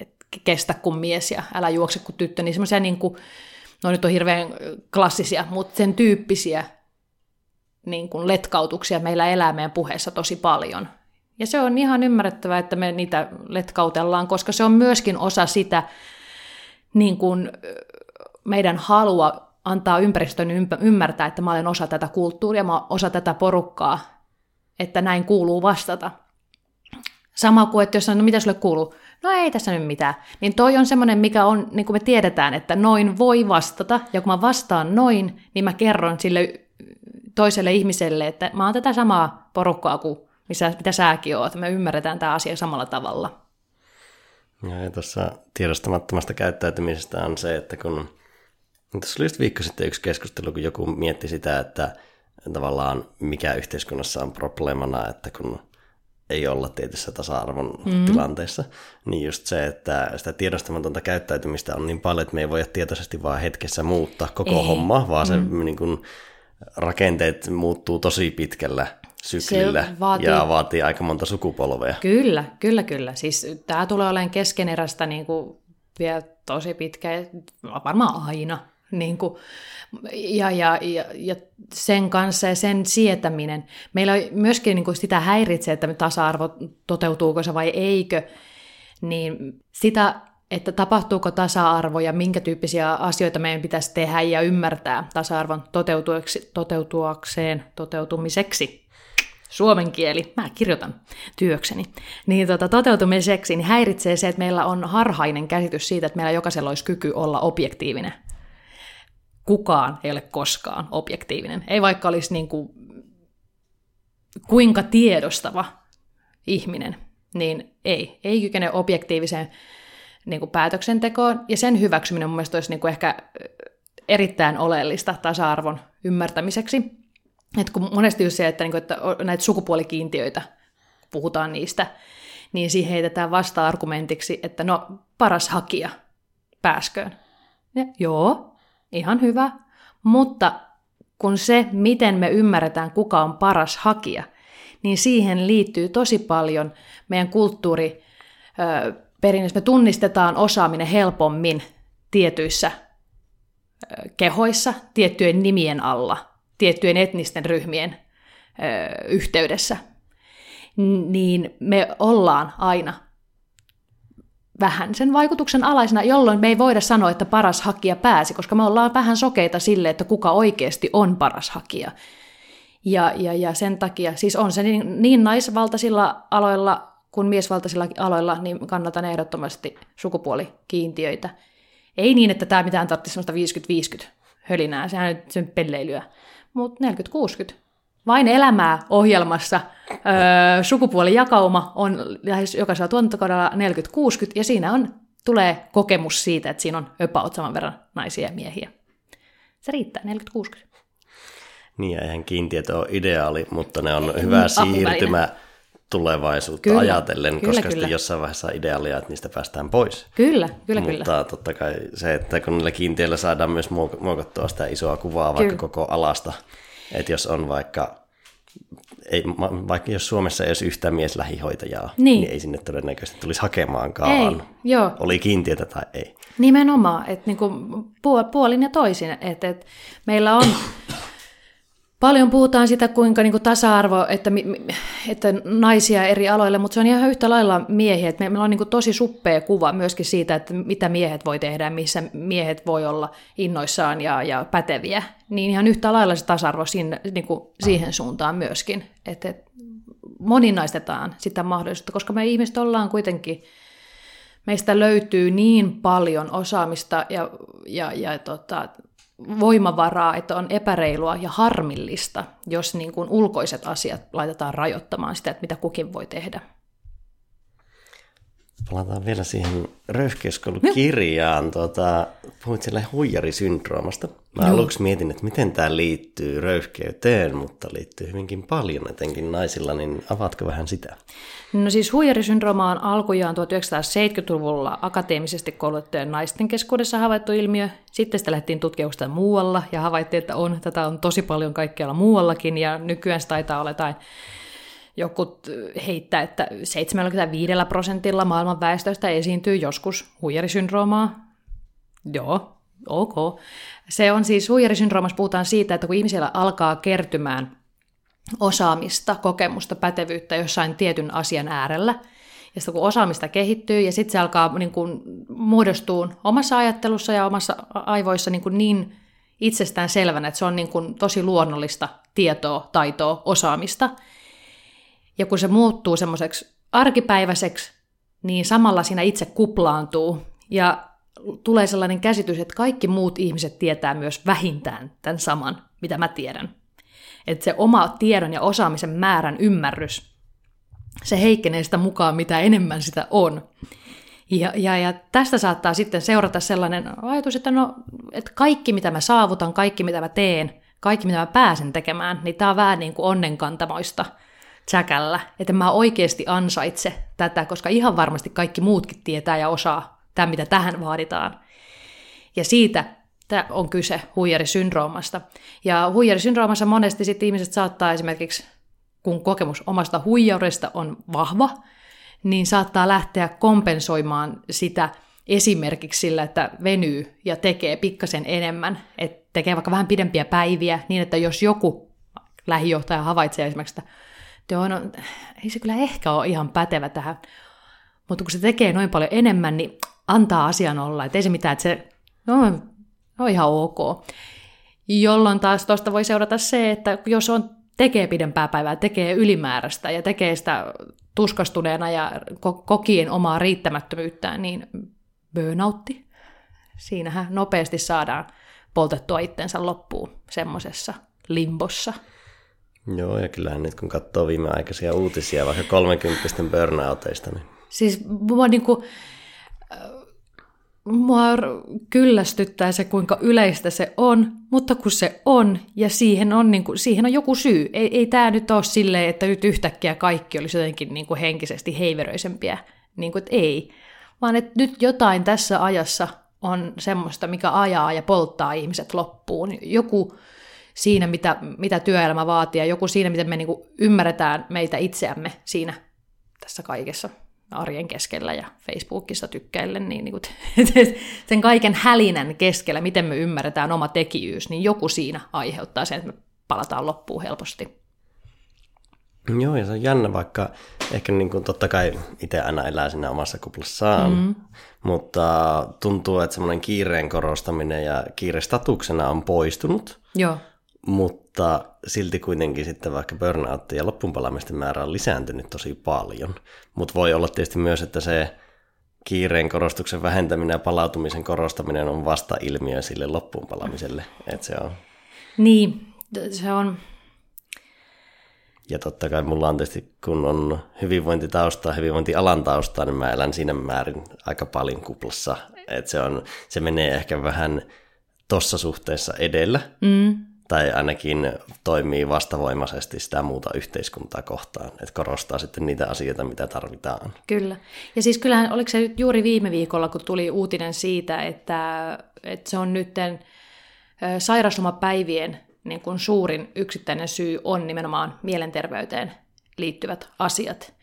että kestä kuin mies ja älä juokse kuin tyttö, niin semmoisia niin kuin, no nyt on hirveän klassisia, mutta sen tyyppisiä niin kuin letkautuksia meillä elää meidän puheessa tosi paljon. Ja se on ihan ymmärrettävää, että me niitä letkautellaan, koska se on myöskin osa sitä niin kuin meidän halua antaa ympäristön ymmärtää, että mä olen osa tätä kulttuuria, mä olen osa tätä porukkaa, että näin kuuluu vastata. Sama kuin, että jos on, no mitä sulle kuuluu? No ei tässä nyt mitään. Niin toi on semmoinen, mikä on, niin kuin me tiedetään, että noin voi vastata, ja kun mä vastaan noin, niin mä kerron sille toiselle ihmiselle, että mä oon tätä samaa porukkaa kuin missä, mitä säkin oot. Me ymmärretään tämä asia samalla tavalla. Ja tuossa tiedostamattomasta käyttäytymisestä on se, että kun tässä oli just viikko sitten yksi keskustelu, kun joku mietti sitä, että tavallaan mikä yhteiskunnassa on probleemana, että kun ei olla tietyssä tasa-arvon mm-hmm. tilanteessa, niin just se, että sitä tiedostamatonta käyttäytymistä on niin paljon, että me ei voida tietoisesti vaan hetkessä muuttaa koko ei. homma, vaan mm-hmm. se niin kuin, rakenteet muuttuu tosi pitkällä syklillä vaatii... ja vaatii aika monta sukupolvea. Kyllä, kyllä, kyllä. Siis tämä tulee olemaan keskeneräistä niin kuin vielä tosi pitkä, varmaan aina. Niin kuin, ja, ja, ja, ja sen kanssa ja sen sietäminen. Meillä myöskin niin kuin sitä häiritsee, että tasa-arvo toteutuuko se vai eikö, niin sitä että tapahtuuko tasa-arvo ja minkä tyyppisiä asioita meidän pitäisi tehdä ja ymmärtää tasa-arvon toteutuakseen, toteutumiseksi. Suomen kieli, mä kirjoitan työkseni, niin tota, toteutumiseksi niin häiritsee se, että meillä on harhainen käsitys siitä, että meillä jokaisella olisi kyky olla objektiivinen. Kukaan ei ole koskaan objektiivinen. Ei vaikka olisi niin kuin, kuinka tiedostava ihminen, niin ei. Ei kykene objektiiviseen niin kuin päätöksentekoon, ja sen hyväksyminen mun mielestä olisi niin kuin ehkä erittäin oleellista tasa-arvon ymmärtämiseksi. Et kun monesti just se, että, niin kuin, että näitä sukupuolikiintiöitä, puhutaan niistä, niin siihen heitetään vasta-argumentiksi, että no paras hakija, pääsköön. Ja, joo, ihan hyvä, mutta kun se, miten me ymmärretään, kuka on paras hakija, niin siihen liittyy tosi paljon meidän kulttuuri perinnössä. Me tunnistetaan osaaminen helpommin tietyissä kehoissa, tiettyjen nimien alla, tiettyjen etnisten ryhmien ö, yhteydessä, niin me ollaan aina vähän sen vaikutuksen alaisena, jolloin me ei voida sanoa, että paras hakija pääsi, koska me ollaan vähän sokeita sille, että kuka oikeasti on paras hakija. Ja, ja, ja sen takia, siis on se niin, niin naisvaltaisilla aloilla kuin miesvaltaisilla aloilla, niin kannatan ehdottomasti sukupuolikiintiöitä. Ei niin, että tämä mitään tarvitsisi sellaista 50-50 hölinää, sehän nyt sen pelleilyä, mutta 40-60. Vain elämää ohjelmassa öö, sukupuolijakauma on lähes jokaisella tuotantokaudella 40-60, ja siinä on, tulee kokemus siitä, että siinä on about saman verran naisia ja miehiä. Se riittää, 40-60. Niin, ja eihän kiintiöt ole ideaali, mutta ne on hyvä siirtymä tulevaisuutta kyllä, ajatellen, kyllä, koska kyllä. sitten jossain vaiheessa ideaalia, että niistä päästään pois. Kyllä, kyllä, Mutta kyllä. totta kai se, että kun niillä kiintiöillä saadaan myös muokattua sitä isoa kuvaa kyllä. vaikka koko alasta, että jos on vaikka ei, vaikka jos Suomessa ei olisi yhtään mieslähihoitajaa, niin. niin ei sinne todennäköisesti tulisi hakemaankaan. Ei, joo. Oli kiintiötä tai ei. Nimenomaan, että niinku puolin ja toisin. Että et meillä on Paljon puhutaan sitä, kuinka niin kuin tasa-arvo, että, että naisia eri aloille, mutta se on ihan yhtä lailla miehiä. Että meillä on niin kuin tosi suppea kuva myöskin siitä, että mitä miehet voi tehdä, missä miehet voi olla innoissaan ja, ja päteviä. Niin ihan yhtä lailla se tasa-arvo siinä, niin kuin siihen suuntaan myöskin. Että moninaistetaan sitä mahdollisuutta, koska me ihmiset ollaan kuitenkin, meistä löytyy niin paljon osaamista ja, ja, ja tota, voimavaraa, että on epäreilua ja harmillista, jos niin kuin ulkoiset asiat laitetaan rajoittamaan sitä, että mitä kukin voi tehdä. Palataan vielä siihen röyhkeyskoulukirjaan. Tuota, puhuit siellä huijarisyndroomasta. Mä Joo. aluksi mietin, että miten tämä liittyy röyhkeyteen, mutta liittyy hyvinkin paljon, etenkin naisilla, niin avaatko vähän sitä? No siis huijarisyndrooma on alkujaan 1970-luvulla akateemisesti koulutettujen naisten keskuudessa havaittu ilmiö. Sitten sitä lähdettiin tutkimusta muualla ja havaittiin, että on, tätä on tosi paljon kaikkialla muuallakin ja nykyään se taitaa olla jotain joku heittää, että 75 prosentilla maailman väestöstä esiintyy joskus huijarisyndroomaa. Joo, ok. Se on siis huijarisyndroomassa puhutaan siitä, että kun ihmisillä alkaa kertymään osaamista, kokemusta, pätevyyttä jossain tietyn asian äärellä, ja sitten kun osaamista kehittyy ja sitten se alkaa niin kuin, muodostua omassa ajattelussa ja omassa aivoissa niin, kuin niin itsestään selvänä, että se on niin kuin tosi luonnollista tietoa, taitoa, osaamista. Ja kun se muuttuu semmoiseksi arkipäiväiseksi, niin samalla siinä itse kuplaantuu ja tulee sellainen käsitys, että kaikki muut ihmiset tietää myös vähintään tämän saman, mitä mä tiedän. Että se oma tiedon ja osaamisen määrän ymmärrys, se heikkenee sitä mukaan, mitä enemmän sitä on. Ja, ja, ja tästä saattaa sitten seurata sellainen ajatus, että, no, että kaikki mitä mä saavutan, kaikki mitä mä teen, kaikki mitä mä pääsen tekemään, niin tämä on vähän niin kuin onnenkantamoista tsäkällä, että mä oikeasti ansaitse tätä, koska ihan varmasti kaikki muutkin tietää ja osaa tämä, mitä tähän vaaditaan. Ja siitä Tämä on kyse huijarisyndroomasta. Ja huijarisyndroomassa monesti sit ihmiset saattaa esimerkiksi, kun kokemus omasta huijaudesta on vahva, niin saattaa lähteä kompensoimaan sitä esimerkiksi sillä, että venyy ja tekee pikkasen enemmän, että tekee vaikka vähän pidempiä päiviä, niin että jos joku lähijohtaja havaitsee esimerkiksi, että Joo, no, ei se kyllä ehkä ole ihan pätevä tähän, mutta kun se tekee noin paljon enemmän, niin antaa asian olla, että ei se mitään, että se no, on ihan ok. Jolloin taas tuosta voi seurata se, että jos on tekee pidempää päivää, tekee ylimääräistä ja tekee sitä tuskastuneena ja kokien omaa riittämättömyyttään, niin burnoutti. Siinähän nopeasti saadaan poltettua itsensä loppuun semmoisessa limbossa. Joo, ja kyllähän nyt kun katsoo viimeaikaisia uutisia vaikka 30 burnouteista, niin... Siis mua niin kuin, mua kyllästyttää se, kuinka yleistä se on, mutta kun se on, ja siihen on, niin kuin, siihen on joku syy. Ei, ei tämä nyt ole silleen, että nyt yhtäkkiä kaikki olisi jotenkin niin kuin henkisesti heiveröisempiä. Niin kuin, että ei. Vaan että nyt jotain tässä ajassa on semmoista, mikä ajaa ja polttaa ihmiset loppuun. Joku siinä, mitä, mitä työelämä vaatii, ja joku siinä, miten me niin kuin ymmärretään meitä itseämme siinä tässä kaikessa arjen keskellä ja Facebookissa tykkäillen, niin, niin kuin, sen kaiken hälinän keskellä, miten me ymmärretään oma tekijyys, niin joku siinä aiheuttaa sen, että me palataan loppuun helposti. Joo, ja se on jännä, vaikka ehkä niin kuin totta kai itse aina elää siinä omassa kuplassaan, mm-hmm. mutta tuntuu, että semmoinen kiireen korostaminen ja kiirestatuksena on poistunut. Joo. Mutta silti kuitenkin sitten vaikka burnout ja loppuunpalamisten määrä on lisääntynyt tosi paljon. Mutta voi olla tietysti myös, että se kiireen korostuksen vähentäminen ja palautumisen korostaminen on vasta ilmiö sille loppuunpalamiselle. Että se on... Niin, se on... Ja totta kai mulla on tietysti, kun on hyvinvointitaustaa, hyvinvointialan taustaa, niin mä elän siinä määrin aika paljon kuplassa. Että se, on, se menee ehkä vähän tossa suhteessa edellä. Mm tai ainakin toimii vastavoimaisesti sitä muuta yhteiskuntaa kohtaan, että korostaa sitten niitä asioita, mitä tarvitaan. Kyllä. Ja siis kyllähän, oliko se juuri viime viikolla, kun tuli uutinen siitä, että, että se on nyt sairauslomapäivien niin kuin suurin yksittäinen syy on nimenomaan mielenterveyteen liittyvät asiat.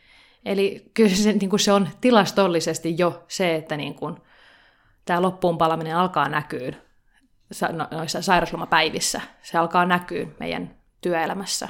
Eli kyllä se, niin kuin se on tilastollisesti jo se, että niin kuin tämä loppuun palaminen alkaa näkyä noissa sairauslomapäivissä. Se alkaa näkyä meidän työelämässä.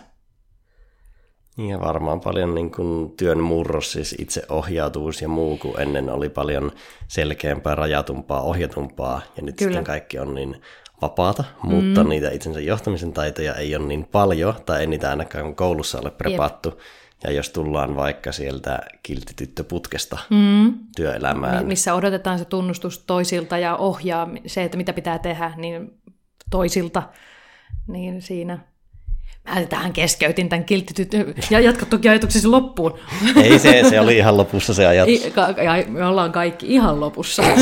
Ja varmaan paljon niin kuin työn murros, siis itseohjautuvuus ja muu, kun ennen oli paljon selkeämpää, rajatumpaa, ohjatumpaa, ja nyt Kyllä. sitten kaikki on niin vapaata, mutta mm. niitä itsensä johtamisen taitoja ei ole niin paljon, tai ei niitä ainakaan koulussa ole prepattu. Jep. Ja jos tullaan vaikka sieltä kiltityttöputkesta mm. työelämään. Missä odotetaan se tunnustus toisilta ja ohjaa se, että mitä pitää tehdä, niin toisilta, niin siinä Mä tähän keskeytin tämän kilttitytön ja jatka toki ajatuksesi loppuun. Ei, se, se oli ihan lopussa se ajatus. I, ka, ja me ollaan kaikki ihan lopussa.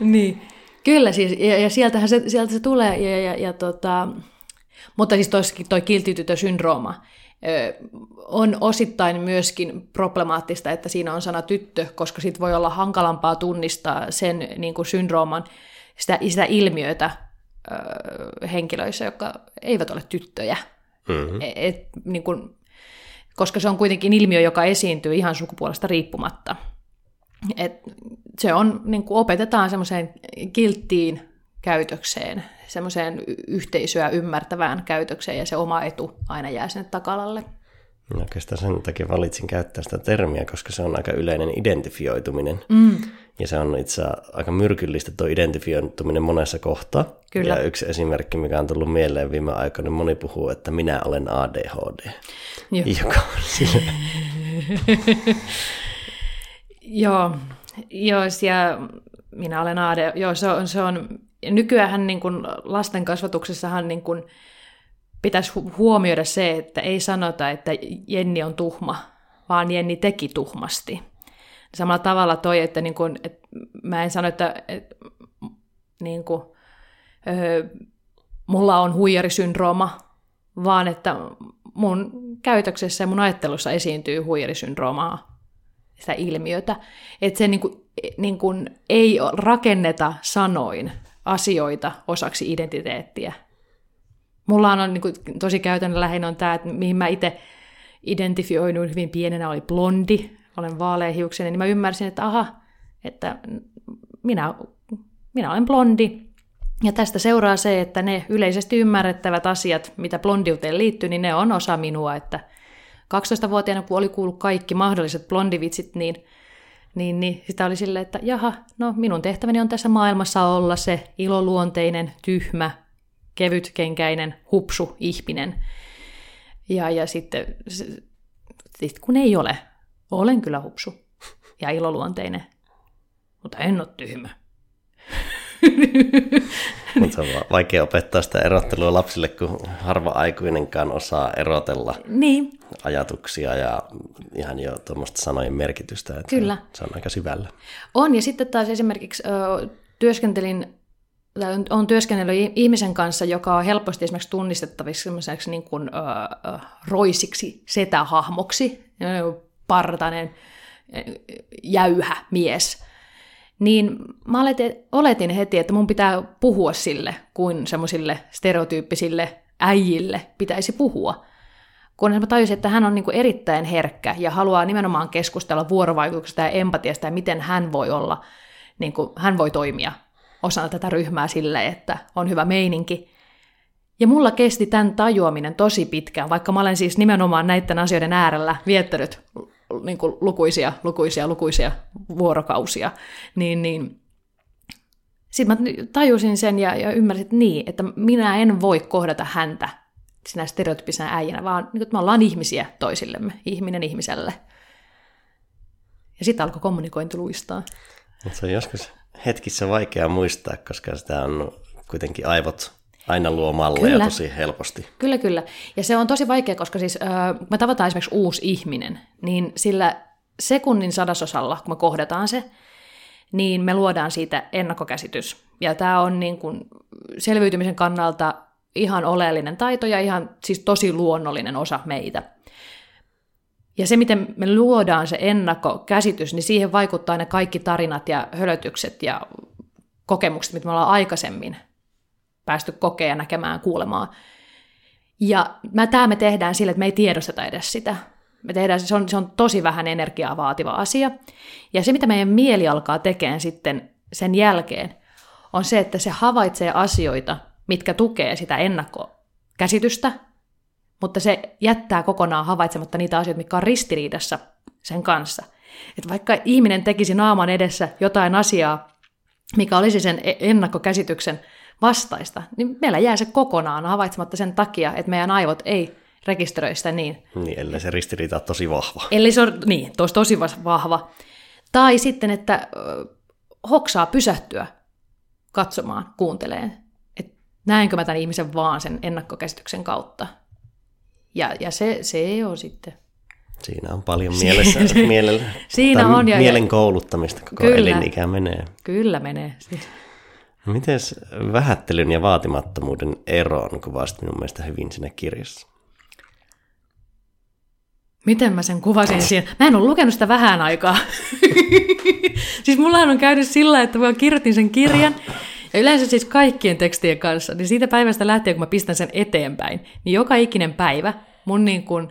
niin, kyllä siis, ja, ja sieltähän se, sieltä se tulee, ja, ja, ja tota, mutta siis toissakin toi kiltitytö-syndrooma on osittain myöskin problemaattista, että siinä on sana tyttö, koska sit voi olla hankalampaa tunnistaa sen niin kuin syndrooman, sitä, sitä ilmiötä henkilöissä, jotka eivät ole tyttöjä. Mm-hmm. Et, niin kuin, koska se on kuitenkin ilmiö, joka esiintyy ihan sukupuolesta riippumatta. Et se on, niin kuin opetetaan semmoiseen kilttiin käytökseen, semmoiseen yhteisöä ymmärtävään käytökseen, ja se oma etu aina jää sinne takalalle. No oikeastaan sen takia valitsin käyttää sitä termiä, koska se on aika yleinen identifioituminen. Mm. Ja se on itse aika myrkyllistä tuo identifioituminen monessa kohtaa. Kyllä. Ja yksi esimerkki, mikä on tullut mieleen viime aikoina, niin moni puhuu, että minä olen ADHD. Joo. Joka on sille... Joo, joo, ja minä olen AD. Joo, se on, se on nykyään niin kuin lasten kasvatuksessahan niin kuin pitäisi huomioida se, että ei sanota, että Jenni on tuhma, vaan Jenni teki tuhmasti. Samalla tavalla toi, että, niin kuin, että mä en sano, että, että niin kuin, öö, mulla on huijarisyndrooma, vaan että mun käytöksessä ja mun ajattelussa esiintyy huijarisyndroomaa, sitä ilmiötä. Että se niin kuin, niin kuin ei rakenneta sanoin asioita osaksi identiteettiä. Mulla on niin kuin, tosi käytännönläheinen on tämä, että mihin mä itse identifioiduin hyvin pienenä, oli blondi, olen vaaleahiuksinen, niin mä ymmärsin, että aha, että minä, minä olen blondi. Ja tästä seuraa se, että ne yleisesti ymmärrettävät asiat, mitä blondiuteen liittyy, niin ne on osa minua, että 12-vuotiaana, kun oli kuullut kaikki mahdolliset blondivitsit, niin, niin, niin sitä oli silleen, että jaha, no minun tehtäväni on tässä maailmassa olla se iloluonteinen, tyhmä, kevytkenkäinen, hupsu ihminen. Ja, ja sitten sit kun ei ole, olen kyllä hupsu ja iloluonteinen, mutta en ole tyhmä. Mutta on vaikea opettaa sitä erottelua lapsille, kun harva aikuinenkaan osaa erotella niin. ajatuksia ja ihan jo tuommoista sanojen merkitystä. Että Kyllä. Se on aika syvällä. On, ja sitten taas esimerkiksi ö, työskentelin on työskennellyt ihmisen kanssa, joka on helposti esimerkiksi tunnistettavissa niin kuin, ö, ö, roisiksi setähahmoksi, partainen, jäyhä mies, niin mä oletin heti, että mun pitää puhua sille, kuin semmoisille stereotyyppisille äijille pitäisi puhua. Kun mä tajusin, että hän on niin kuin erittäin herkkä ja haluaa nimenomaan keskustella vuorovaikutuksesta ja empatiasta ja miten hän voi olla, niin kuin, hän voi toimia osana tätä ryhmää sille, että on hyvä meininki. Ja mulla kesti tämän tajuaminen tosi pitkään, vaikka mä olen siis nimenomaan näiden asioiden äärellä viettänyt niin kuin lukuisia, lukuisia, lukuisia vuorokausia, niin, niin sitten mä tajusin sen ja, ja ymmärsin, että niin, että minä en voi kohdata häntä sinä stereotypisenä äijänä, vaan niin että me ollaan ihmisiä toisillemme, ihminen ihmiselle. Ja sitten alkoi kommunikointi luistaa. Mutta se on joskus hetkissä vaikea muistaa, koska sitä on kuitenkin aivot aina luo malleja kyllä. tosi helposti. Kyllä, kyllä. Ja se on tosi vaikea, koska siis äh, kun me tavataan esimerkiksi uusi ihminen, niin sillä sekunnin sadasosalla, kun me kohdataan se, niin me luodaan siitä ennakkokäsitys. Ja tämä on niin kuin selviytymisen kannalta ihan oleellinen taito ja ihan siis tosi luonnollinen osa meitä. Ja se, miten me luodaan se ennakkokäsitys, niin siihen vaikuttaa ne kaikki tarinat ja hölötykset ja kokemukset, mitä me ollaan aikaisemmin päästy kokea näkemään, kuulemaan. Ja mä, tämä me tehdään sillä, että me ei tiedosteta edes sitä. Me tehdään, se on, se on tosi vähän energiaa vaativa asia. Ja se, mitä meidän mieli alkaa tekemään sitten sen jälkeen, on se, että se havaitsee asioita, mitkä tukee sitä ennakkokäsitystä, mutta se jättää kokonaan havaitsematta niitä asioita, mitkä on ristiriidassa sen kanssa. Että vaikka ihminen tekisi naaman edessä jotain asiaa, mikä olisi sen e- ennakkokäsityksen vastaista, niin meillä jää se kokonaan havaitsematta sen takia, että meidän aivot ei rekisteröi sitä niin. Niin, ellei se ristiriita ole tosi vahva. Eli se on, niin, tosi, tosi vahva. Tai sitten, että hoksaa pysähtyä katsomaan, kuunteleen, että näenkö mä tämän ihmisen vaan sen ennakkokäsityksen kautta. Ja, ja se, se on sitten Siinä on paljon mielessä, mielellä, Siinä on, ja, mielen kouluttamista koko kyllä, elinikä menee. Kyllä menee. Miten vähättelyn ja vaatimattomuuden eroon kuvasit minun mielestä hyvin siinä kirjassa? Miten mä sen kuvasin siinä? Mä en ole lukenut sitä vähän aikaa. siis mullahan on käynyt sillä, että mä kirjoitin sen kirjan, ja yleensä siis kaikkien tekstien kanssa, niin siitä päivästä lähtien, kun mä pistän sen eteenpäin, niin joka ikinen päivä mun niin kuin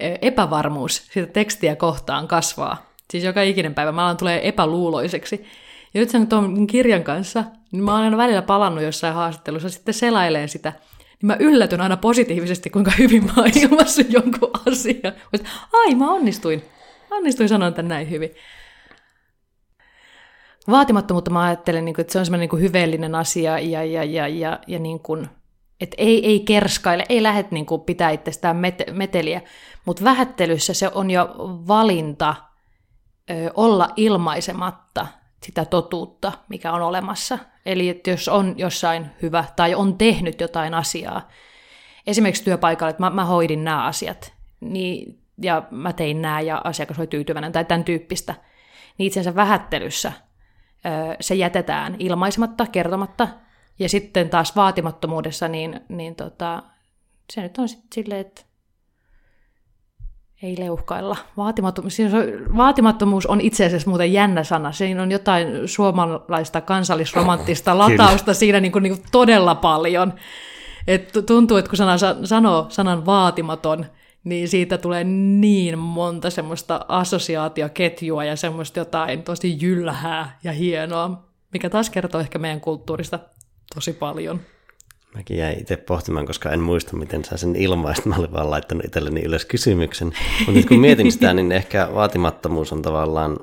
epävarmuus siitä tekstiä kohtaan kasvaa. Siis joka ikinen päivä mä alan tulee epäluuloiseksi. Ja nyt sen tuon kirjan kanssa, niin mä olen aina välillä palannut jossain haastattelussa sitten selaileen sitä, niin mä yllätyn aina positiivisesti, kuinka hyvin mä oon ilmassut jonkun asian. Ai, mä onnistuin. Onnistuin sanoa tämän näin hyvin. Vaatimattomuutta mä ajattelen, niin että se on semmoinen niin hyveellinen asia ja, ja, ja, ja, ja niin kuin, että ei, ei kerskaile, ei lähde niin kuin pitää itsestään meteliä, mutta vähättelyssä se on jo valinta ö, olla ilmaisematta sitä totuutta, mikä on olemassa. Eli että jos on jossain hyvä tai on tehnyt jotain asiaa, esimerkiksi työpaikalla, että mä, mä hoidin nämä asiat, niin, ja mä tein nämä ja asiakas oli tyytyväinen tai tämän tyyppistä, niin itsensä vähättelyssä se jätetään ilmaisematta, kertomatta, ja sitten taas vaatimattomuudessa, niin, niin tota, se nyt on sitten silleen, että ei leuhkailla. Vaatimattomuus, vaatimattomuus on itse asiassa muuten jännä sana. Siinä on jotain suomalaista kansallisromanttista latausta siinä niin kuin, niin kuin todella paljon. Et tuntuu, että kun sana, sanoo sanan vaatimaton, niin siitä tulee niin monta semmoista assosiaatioketjua ja semmoista jotain tosi jylhää ja hienoa, mikä taas kertoo ehkä meidän kulttuurista tosi paljon. Mäkin jäin itse pohtimaan, koska en muista, miten sä sen ilmaist. Mä olin vaan laittanut itselleni ylös kysymyksen. Mutta nyt kun mietin sitä, niin ehkä vaatimattomuus on tavallaan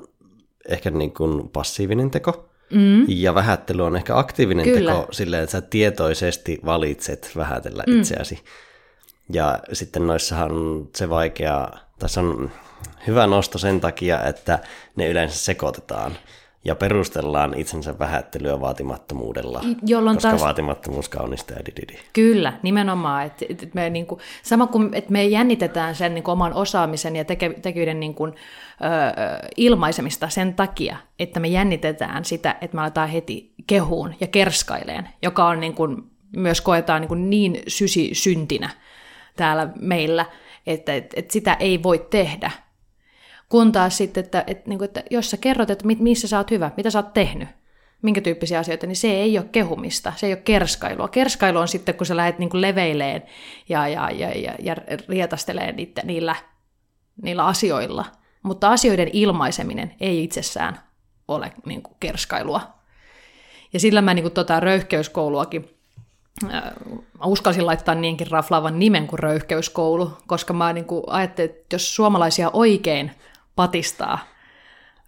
ehkä niin kuin passiivinen teko. Mm. Ja vähättely on ehkä aktiivinen Kyllä. teko silleen, että sä tietoisesti valitset vähätellä mm. itseäsi. Ja sitten noissahan on se vaikea, tässä on hyvä nosto sen takia, että ne yleensä sekoitetaan ja perustellaan itsensä vähättelyä vaatimattomuudella, Jolloin koska taas... vaatimattomuus kaunistaa dididi. Kyllä, nimenomaan. Et, et me, niin kuin, sama kuin että me jännitetään sen niin kuin, oman osaamisen ja teke, tekijöiden niin kuin, ö, ilmaisemista sen takia, että me jännitetään sitä, että me aletaan heti kehuun ja kerskaileen, joka on niin kuin, myös koetaan niin, kuin niin sysi syntinä täällä meillä, että, että, että sitä ei voi tehdä – kun taas sitten, että, että, niin kuin, että jos sä kerrot, että missä sä oot hyvä, mitä sä oot tehnyt, minkä tyyppisiä asioita, niin se ei ole kehumista, se ei ole kerskailua. Kerskailu on sitten, kun sä lähdet niin kuin leveileen ja, ja, ja, ja, ja rietastelee niitä, niillä, niillä asioilla. Mutta asioiden ilmaiseminen ei itsessään ole niin kuin kerskailua. Ja sillä mä niin kuin, tota, röyhkeyskouluakin mä uskalsin laittaa niinkin raflaavan nimen kuin röyhkeyskoulu, koska mä niin kuin ajattelin, että jos suomalaisia oikein patistaa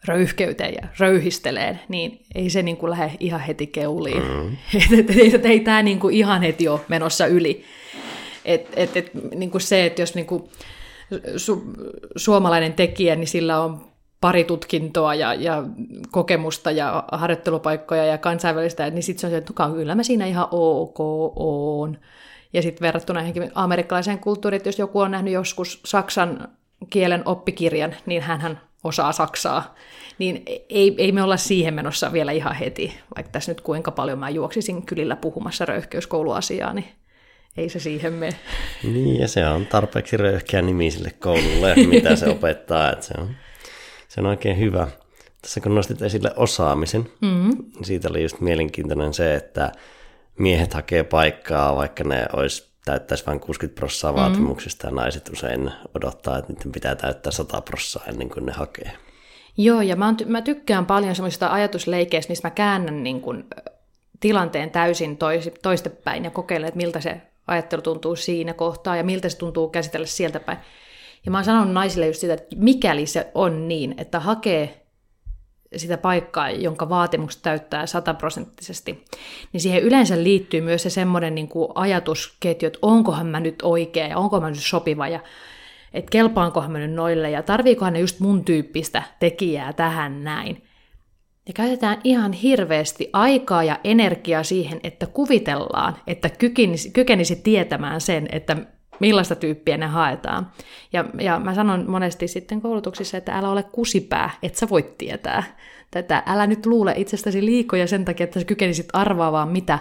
röyhkeyteen ja röyhisteleen, niin ei se niin kuin lähde ihan heti keuliin. Mm. et, et, et, ei tämä niin kuin ihan heti ole menossa yli. Et, et, et, niin kuin se, että jos niin kuin su, suomalainen tekijä, niin sillä on pari tutkintoa ja, ja kokemusta ja harjoittelupaikkoja ja kansainvälistä, niin sitten se on se, että kyllä mä siinä ihan ok on. Ja sitten verrattuna amerikkalaiseen kulttuuriin, että jos joku on nähnyt joskus saksan kielen oppikirjan, niin hän osaa saksaa. Niin ei, ei me olla siihen menossa vielä ihan heti, vaikka tässä nyt kuinka paljon mä juoksisin kylillä puhumassa röyhkeyskouluasiaa, niin ei se siihen mene. Niin, ja se on tarpeeksi röyhkeä nimi sille koululle, mitä se opettaa, että se on, se on oikein hyvä. Tässä kun nostit esille osaamisen, mm-hmm. siitä oli just mielenkiintoinen se, että miehet hakee paikkaa, vaikka ne olisi täyttäisi vain 60 prosenttia mm. vaatimuksista ja naiset usein odottaa, että niiden pitää täyttää 100 prosenttia ennen kuin ne hakee. Joo, ja mä, mä tykkään paljon semmoisista ajatusleikeistä, missä mä käännän niin kuin, tilanteen täysin tois, toistepäin ja kokeilen, että miltä se ajattelu tuntuu siinä kohtaa ja miltä se tuntuu käsitellä sieltä päin. Ja mä oon sanonut naisille just sitä, että mikäli se on niin, että hakee sitä paikkaa, jonka vaatimukset täyttää sataprosenttisesti, niin siihen yleensä liittyy myös se semmoinen niin kuin ajatusketju, että onkohan mä nyt oikea ja onko mä nyt sopiva ja että kelpaankohan mä nyt noille ja tarviikohan ne just mun tyyppistä tekijää tähän näin. Ja käytetään ihan hirveästi aikaa ja energiaa siihen, että kuvitellaan, että kykenisi, kykenisi tietämään sen, että millaista tyyppiä ne haetaan. Ja, ja mä sanon monesti sitten koulutuksissa, että älä ole kusipää, et sä voit tietää tätä. Älä nyt luule itsestäsi liikoja sen takia, että sä kykenisit arvaamaan, mitä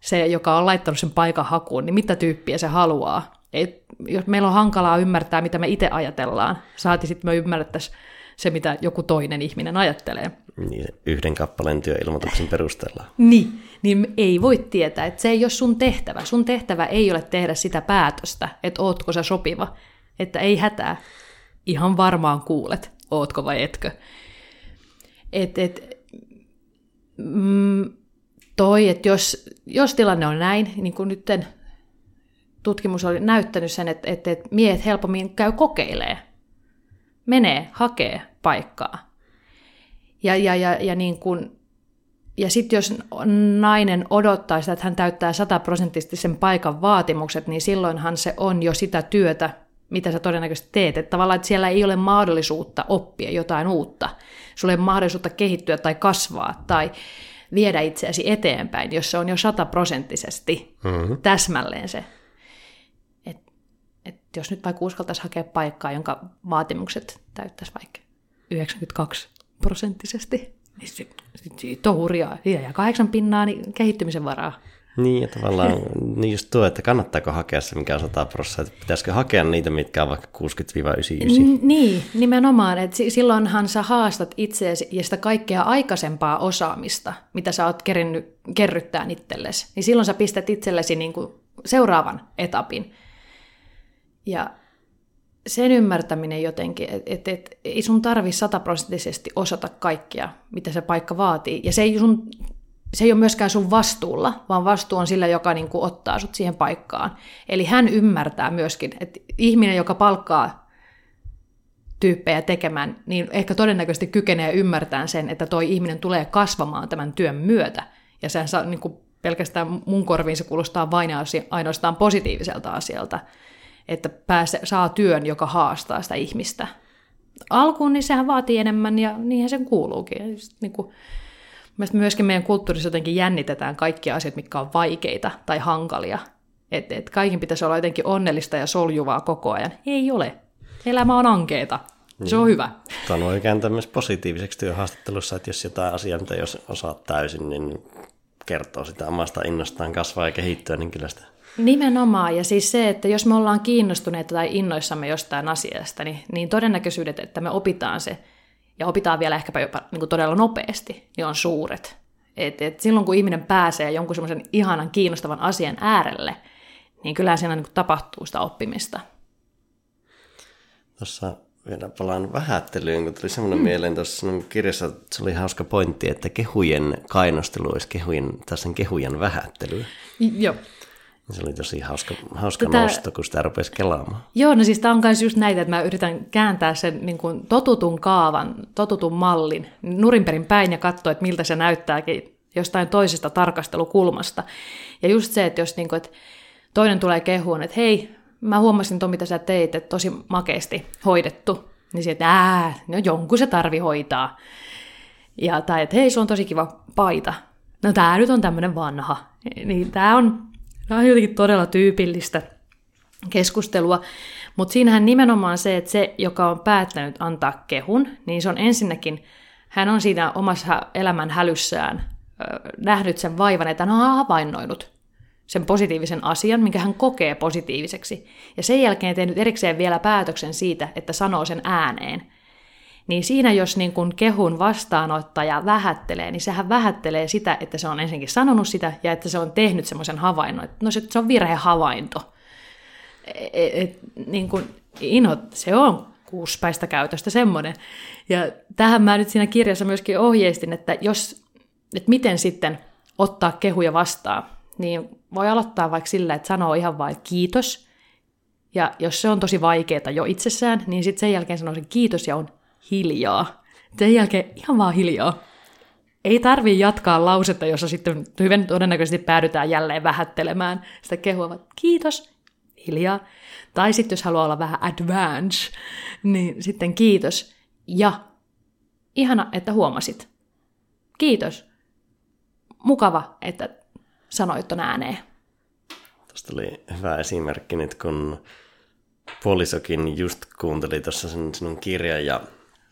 se, joka on laittanut sen paikan hakuun, niin mitä tyyppiä se haluaa. Et, jos meillä on hankalaa ymmärtää, mitä me itse ajatellaan, saati sitten me ymmärrettäisiin se, mitä joku toinen ihminen ajattelee. Niin, yhden kappaleen työilmoituksen perusteella. Niin, niin ei voi tietää, että se ei ole sun tehtävä. Sun tehtävä ei ole tehdä sitä päätöstä, että ootko sä sopiva. Että ei hätää. Ihan varmaan kuulet, ootko vai etkö. Et, et, mm, toi, että jos, jos tilanne on näin, niin kuin nyt tutkimus oli näyttänyt sen, että, että, että miehet helpommin käy kokeilee, menee, hakee paikkaa. Ja, ja, ja, ja, niin kun, ja sitten jos nainen odottaa sitä, että hän täyttää sataprosenttisesti sen paikan vaatimukset, niin silloinhan se on jo sitä työtä, mitä sä todennäköisesti teet. Että tavallaan, että siellä ei ole mahdollisuutta oppia jotain uutta. Sulla ei ole mahdollisuutta kehittyä tai kasvaa tai viedä itseäsi eteenpäin, jos se on jo sataprosenttisesti mm-hmm. täsmälleen se. Jos nyt vaikka uskaltaisi hakea paikkaa, jonka vaatimukset täyttäisi vaikka 92 prosenttisesti, niin siitä on hurjaa. Ja kahdeksan pinnaa, niin kehittymisen varaa. Niin, ja tavallaan niin just tuo, että kannattaako hakea se, mikä on 100 prosenttia, pitäisikö hakea niitä, mitkä on vaikka 60-99. Niin, nimenomaan, että silloinhan sä haastat itseäsi ja sitä kaikkea aikaisempaa osaamista, mitä sä oot kerinnyt, kerryttää itsellesi, niin silloin sä pistät itsellesi niin kuin seuraavan etapin. Ja sen ymmärtäminen jotenkin, että et, et, ei sun tarvi sataprosenttisesti osata kaikkea, mitä se paikka vaatii. Ja se ei, sun, se ei ole myöskään sun vastuulla, vaan vastuu on sillä, joka niin kuin ottaa sut siihen paikkaan. Eli hän ymmärtää myöskin, että ihminen, joka palkkaa tyyppejä tekemään, niin ehkä todennäköisesti kykenee ymmärtämään sen, että toi ihminen tulee kasvamaan tämän työn myötä. Ja sehän saa, niin kuin pelkästään mun korviin se kuulostaa vain ainoastaan positiiviselta asialta että pääse, saa työn, joka haastaa sitä ihmistä. Alkuun niin sehän vaatii enemmän ja niinhän sen kuuluukin. Just, niin kuin, myöskin meidän kulttuurissa jotenkin jännitetään kaikkia asiat, mitkä on vaikeita tai hankalia. Että et kaikin pitäisi olla jotenkin onnellista ja soljuvaa koko ajan. Ei ole. Elämä on ankeeta. Se on niin. hyvä. Tämä voi kääntää myös positiiviseksi työhaastattelussa, että jos jotain asiaa, mitä jos osaat täysin, niin kertoo sitä omasta innostaan kasvaa ja kehittyä, niin kyllä sitä Nimenomaan, ja siis se, että jos me ollaan kiinnostuneita tai innoissamme jostain asiasta, niin, niin todennäköisyydet, että me opitaan se, ja opitaan vielä ehkäpä jopa niin kuin todella nopeasti, niin on suuret. Et, et silloin kun ihminen pääsee jonkun semmoisen ihanan kiinnostavan asian äärelle, niin kyllä siinä niin kuin tapahtuu sitä oppimista. Tuossa vielä palaan vähättelyyn, kun tuli semmoinen mm. mieleen tuossa kirjassa, se oli hauska pointti, että kehujen kainostelu olisi kehujen, tässä kehujen vähättely. Joo. Se oli tosi hauska, hauska Tätä... nosto, kun sitä rupesi kelaamaan. Joo, no siis tämä on myös just näitä, että mä yritän kääntää sen niin kuin totutun kaavan, totutun mallin nurinperin päin ja katsoa, että miltä se näyttääkin jostain toisesta tarkastelukulmasta. Ja just se, että jos niin kuin, että toinen tulee kehuun, että hei, mä huomasin tuon, mitä sä teit, että tosi makeasti hoidettu. Niin sieltä, että ää, no jonkun se tarvi hoitaa. Ja, tai että hei, se on tosi kiva paita. No tää nyt on tämmöinen vanha. Niin tää on Tämä on jotenkin todella tyypillistä keskustelua, mutta siinähän nimenomaan se, että se, joka on päättänyt antaa kehun, niin se on ensinnäkin, hän on siinä omassa elämän hälyssään nähnyt sen vaivan, että hän on havainnoinut sen positiivisen asian, minkä hän kokee positiiviseksi. Ja sen jälkeen tehnyt erikseen vielä päätöksen siitä, että sanoo sen ääneen. Niin siinä jos niin kun kehun vastaanottaja vähättelee, niin sehän vähättelee sitä, että se on ensinnäkin sanonut sitä ja että se on tehnyt semmoisen havainnon. Että no se, se on virhehavainto. Et, et, niin kun, inho, se on kuuspäistä käytöstä semmoinen. Ja tähän mä nyt siinä kirjassa myöskin ohjeistin, että jos, että miten sitten ottaa kehuja vastaan, niin voi aloittaa vaikka sillä, että sanoo ihan vain kiitos. Ja jos se on tosi vaikeaa jo itsessään, niin sitten sen jälkeen sanoo sen kiitos ja on hiljaa. Sen jälkeen ihan vaan hiljaa. Ei tarvi jatkaa lausetta, jossa sitten hyvin todennäköisesti päädytään jälleen vähättelemään sitä kehua, vaan kiitos, hiljaa. Tai sitten jos haluaa olla vähän advance, niin sitten kiitos. Ja ihana, että huomasit. Kiitos. Mukava, että sanoit ton ääneen. Tuosta oli hyvä esimerkki nyt, kun puolisokin just kuunteli tuossa sen sinun kirjan ja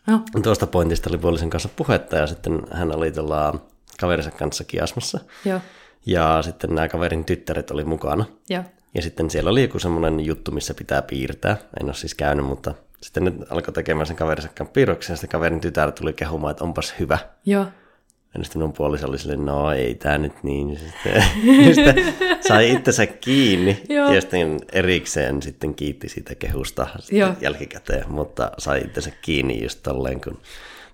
no. tuosta pointista oli puolisen kanssa puhetta ja sitten hän oli tuolla kaverinsa kanssa kiasmassa. Joo. Ja sitten nämä kaverin tyttäret oli mukana. Joo. Ja sitten siellä oli joku semmoinen juttu, missä pitää piirtää. En ole siis käynyt, mutta sitten ne alkoi tekemään sen kaverinsa piirroksen ja sitten kaverin tytär tuli kehumaan, että onpas hyvä. Joo. Ja sitten minun puoliso oli silleen, no ei tämä nyt niin. Sitten, sitten sai itsensä kiinni Joo. ja sitten erikseen sitten kiitti siitä kehusta sitten Joo. jälkikäteen, mutta sai itsensä kiinni just tolleen, kun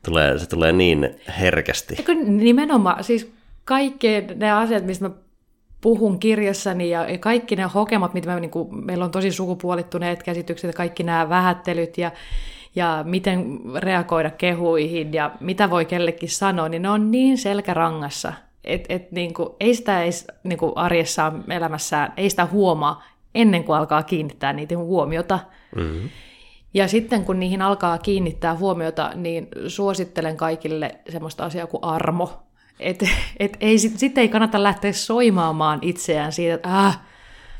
tulee, se tulee niin herkästi. Ja kun nimenomaan, siis kaikki ne asiat, mistä mä puhun kirjassani ja kaikki ne hokemat, mitä mä, niin kuin, meillä on tosi sukupuolittuneet käsitykset ja kaikki nämä vähättelyt ja, ja miten reagoida kehuihin ja mitä voi kellekin sanoa, niin ne on niin selkärangassa, että et, niin kuin, ei sitä ei, niin kuin arjessaan elämässään, ei sitä huomaa ennen kuin alkaa kiinnittää niitä huomiota. Mm-hmm. Ja sitten kun niihin alkaa kiinnittää huomiota, niin suosittelen kaikille semmoista asiaa kuin armo. Et, et ei, sitten ei kannata lähteä soimaamaan itseään siitä, että ah,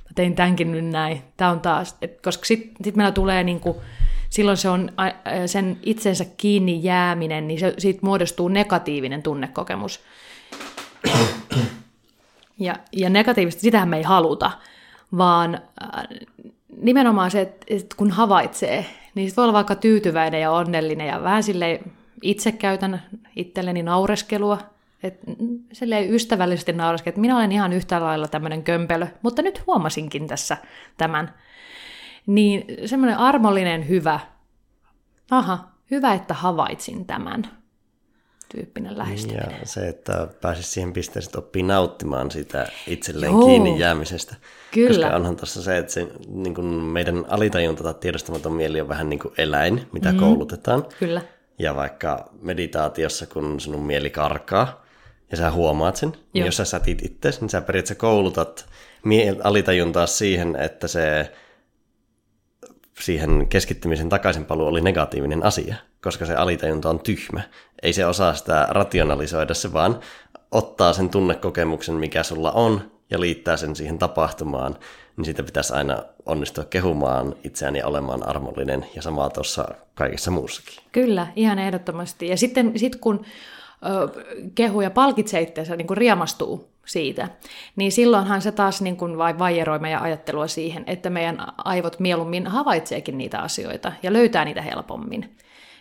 mä tein tämänkin nyt näin, tämä on taas. Et, koska sitten sit meillä tulee niinku, silloin se on sen itsensä kiinni jääminen, niin se, siitä muodostuu negatiivinen tunnekokemus. Ja, ja negatiivisesti, sitähän me ei haluta, vaan nimenomaan se, että, että kun havaitsee, niin sit voi olla vaikka tyytyväinen ja onnellinen ja vähän silleen itse käytän itselleni naureskelua, et, silleen ystävällisesti nauraskin, että minä olen ihan yhtä lailla tämmöinen kömpelö, mutta nyt huomasinkin tässä tämän. Niin semmoinen armollinen hyvä, aha, hyvä, että havaitsin tämän tyyppinen lähestyminen. Ja se, että pääsisi siihen pisteeseen, että oppii nauttimaan sitä itselleen Joo. kiinni jäämisestä. Kyllä. Koska onhan tuossa se, että se, niin kuin meidän alitajunta tai tiedostamaton mieli on vähän niin kuin eläin, mitä mm. koulutetaan. Kyllä. Ja vaikka meditaatiossa, kun sinun mieli karkaa, ja sä huomaat sen, niin jos sä sätit itse, niin sä periaatteessa koulutat alitajuntaa siihen, että se siihen keskittymisen takaisinpaluu oli negatiivinen asia, koska se alitajunta on tyhmä. Ei se osaa sitä rationalisoida, se vaan ottaa sen tunnekokemuksen, mikä sulla on, ja liittää sen siihen tapahtumaan, niin siitä pitäisi aina onnistua kehumaan itseään ja olemaan armollinen, ja samaa tuossa kaikessa muussakin. Kyllä, ihan ehdottomasti. Ja sitten sit kun kehu ja palkitsee itseensä, niin kuin riemastuu siitä, niin silloinhan se taas niin kuin vai vaijeroi meidän ajattelua siihen, että meidän aivot mieluummin havaitseekin niitä asioita ja löytää niitä helpommin.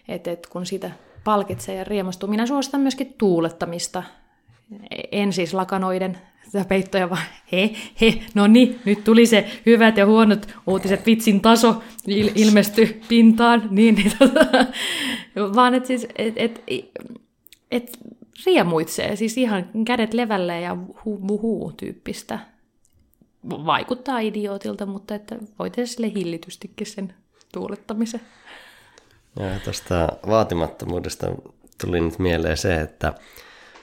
Et, et kun sitä palkitsee ja riemastuu. Minä suositan myöskin tuulettamista. En siis lakanoiden sitä peittoja, vaan he, he, no niin, nyt tuli se hyvät ja huonot uutiset, vitsin taso il, ilmesty pintaan, niin, niin tota, vaan että siis, et, et, et riemuitsee, siis ihan kädet levälle ja hu tyyppistä. Vaikuttaa idiootilta, mutta että voi tehdä sille hillitystikin sen tuulettamisen. Ja tuosta vaatimattomuudesta tuli nyt mieleen se, että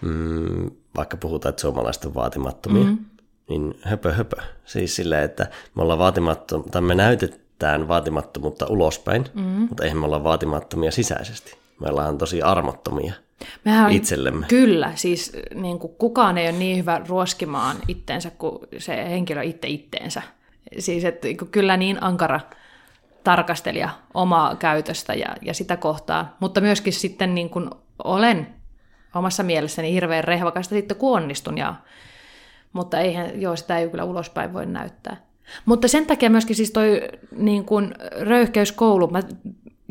mm, vaikka puhutaan, että suomalaiset on vaatimattomia, mm. niin höpö höpö. Siis silleen, että me ollaan vaatimattomia, tai me näytetään vaatimattomuutta ulospäin, mm. mutta eihän me olla vaatimattomia sisäisesti. Me ollaan tosi armottomia. Mehän, itsellemme. Kyllä, siis niin kuin kukaan ei ole niin hyvä ruoskimaan itteensä kuin se henkilö itse itteensä. Siis että niin kyllä niin ankara tarkastelija omaa käytöstä ja, ja sitä kohtaa, mutta myöskin sitten niin kuin olen omassa mielessäni hirveän rehvakasta sitten kun onnistun, ja, mutta eihän, joo, sitä ei kyllä ulospäin voi näyttää. Mutta sen takia myöskin siis toi niin kuin röyhkeyskoulu, mä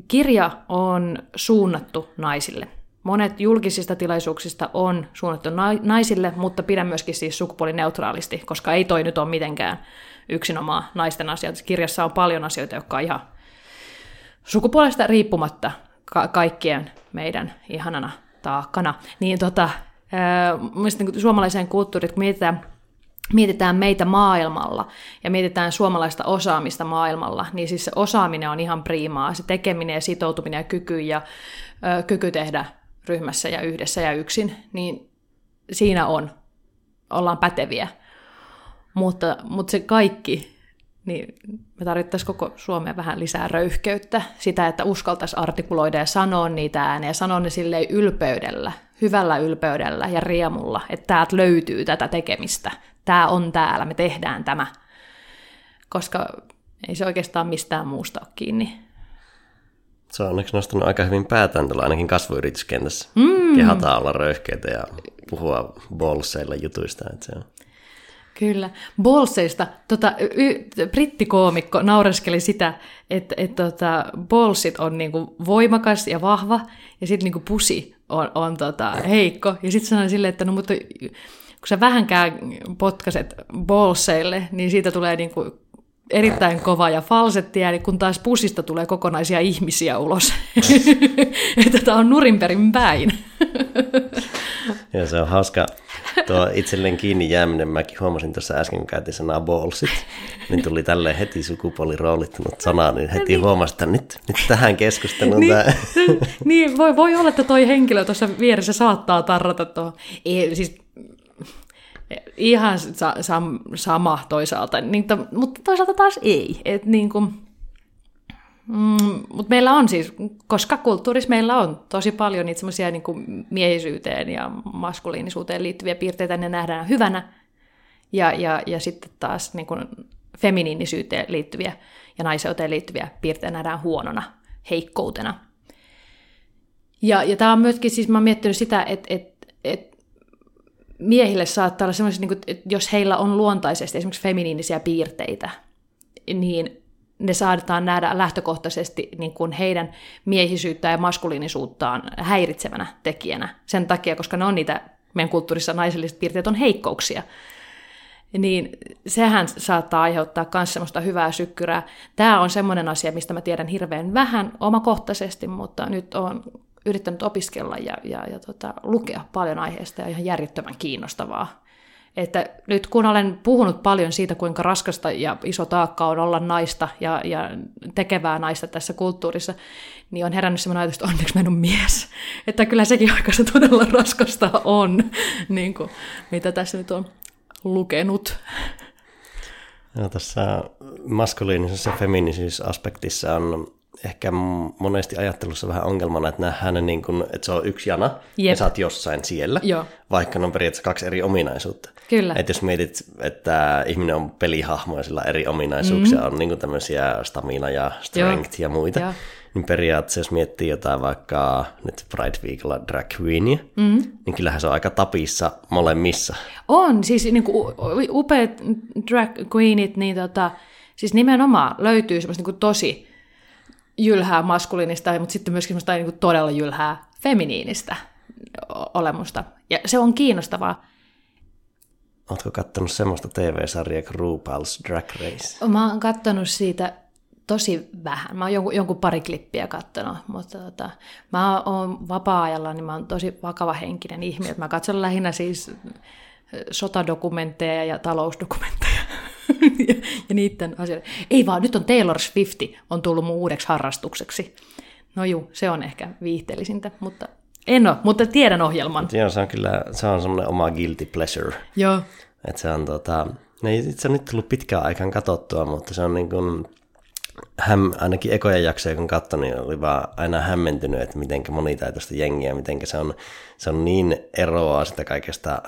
kirja on suunnattu naisille. Monet julkisista tilaisuuksista on suunnattu naisille, mutta pidän myöskin siis sukupuolineutraalisti, koska ei toi nyt ole mitenkään yksinomaan naisten asioita. Kirjassa on paljon asioita, jotka on ihan sukupuolesta riippumatta ka- kaikkien meidän ihanana taakkana. Niin tota, mielestäni niin suomalaiseen kulttuuriin, kun mietitään, mietitään meitä maailmalla ja mietitään suomalaista osaamista maailmalla, niin siis se osaaminen on ihan priimaa, se tekeminen ja sitoutuminen ja kyky ja ö, kyky tehdä ryhmässä ja yhdessä ja yksin, niin siinä on, ollaan päteviä. Mutta, mutta se kaikki, niin me tarvittaisiin koko Suomeen vähän lisää röyhkeyttä, sitä, että uskaltaisi artikuloida ja sanoa niitä ääneen ja sanoa ne silleen ylpeydellä, hyvällä ylpeydellä ja riemulla, että täältä löytyy tätä tekemistä, tämä on täällä, me tehdään tämä. Koska ei se oikeastaan mistään muusta ole kiinni. Se on onneksi nostanut aika hyvin päätään tuolla ainakin kasvuyrityskentässä. Mm. Kehataan olla röyhkeitä ja puhua bolseilla jutuista. Että se on. Kyllä. Bolseista, tota, y- brittikoomikko naureskeli sitä, että et, tota, bolsit on niinku voimakas ja vahva, ja sitten niinku pusi on, on tota, heikko. Ja sitten sanoin silleen, että no mutta kun sä vähänkään potkaset bolseille, niin siitä tulee niinku erittäin kova ja falsetti ääni, kun taas pusista tulee kokonaisia ihmisiä ulos. että tämä on nurinperin päin. ja se on hauska. Tuo itselleen kiinni jääminen, mäkin huomasin tuossa äsken, kun käytiin sanaa ballsit, niin tuli tälle heti sukupuoliroolittunut sana, niin heti niin. huomasi, että nyt, nyt tähän keskusteluun niin, tämä. niin, voi, voi olla, että toi henkilö tuossa vieressä saattaa tarrata tuohon. Ei, siis ihan sa- sam- sama toisaalta, niin to, mutta toisaalta taas ei. Et niin kuin, mm, mutta meillä on siis, koska kulttuurissa meillä on tosi paljon niitä semmoisia niin miehisyyteen ja maskuliinisuuteen liittyviä piirteitä, ne nähdään hyvänä, ja, ja, ja sitten taas niin kuin feminiinisyyteen liittyviä ja naiseuteen liittyviä piirteitä nähdään huonona, heikkoutena. Ja, ja tämä on myöskin, siis mä oon miettinyt sitä, että, että, että miehille saattaa olla semmoisia, niin että jos heillä on luontaisesti esimerkiksi feminiinisiä piirteitä, niin ne saadaan nähdä lähtökohtaisesti niin kuin heidän miehisyyttään ja maskuliinisuuttaan häiritsevänä tekijänä sen takia, koska ne on niitä meidän kulttuurissa naiselliset piirteet on heikkouksia. Niin sehän saattaa aiheuttaa myös semmoista hyvää sykkyrää. Tämä on semmoinen asia, mistä mä tiedän hirveän vähän omakohtaisesti, mutta nyt on yrittänyt opiskella ja, ja, ja tota, lukea paljon aiheesta ja ihan järjettömän kiinnostavaa. Että nyt kun olen puhunut paljon siitä, kuinka raskasta ja iso taakka on olla naista ja, ja tekevää naista tässä kulttuurissa, niin on herännyt sellainen ajatus, että onneksi mä mies. Että kyllä sekin aika se todella raskasta on, niin kuin, mitä tässä nyt on lukenut. No, tässä maskuliinisessa ja feminiinisyys-aspektissa on ehkä monesti ajattelussa vähän ongelmana, että nähdään niin kuin, että se on yksi jana Jep. ja sä oot jossain siellä, Joo. vaikka ne on periaatteessa kaksi eri ominaisuutta. Kyllä. Että jos mietit, että ihminen on pelihahmo ja sillä eri ominaisuuksia, mm. on niin kuin tämmöisiä stamina ja strength Joo. ja muita, Joo. niin periaatteessa jos miettii jotain vaikka nyt Pride Weekilla drag queenia, mm. niin kyllähän se on aika tapissa molemmissa. On, siis niin kuin upeat drag queenit, niin tota, siis nimenomaan löytyy semmoista niin kuin tosi jylhää maskuliinista, mutta sitten myöskin semmoista niin kuin todella jylhää feminiinistä olemusta. Ja se on kiinnostavaa. Oletko kattonut semmoista TV-sarjaa kuin RuPaul's Drag Race? Mä oon kattonut siitä tosi vähän. Mä oon jonkun, jonkun pari klippiä kattonut, mutta tota, mä oon vapaa-ajalla, niin mä oon tosi vakava henkinen ihminen. Mä katson lähinnä siis sotadokumentteja ja talousdokumentteja ja, ja niiden asioiden. Ei vaan, nyt on Taylor Swift on tullut mun uudeksi harrastukseksi. No juu, se on ehkä viihteellisintä, mutta en ole, mutta tiedän ohjelman. Joo, se on kyllä, se on semmoinen oma guilty pleasure. Joo. Että se on tota, ne ei itse nyt tullut pitkään aikaan katsottua, mutta se on niin kuin, häm, ainakin ekoja jaksoja kun katsoin, niin oli vaan aina hämmentynyt, että miten monitaitoista jengiä, miten se on, se on niin eroa sitä kaikesta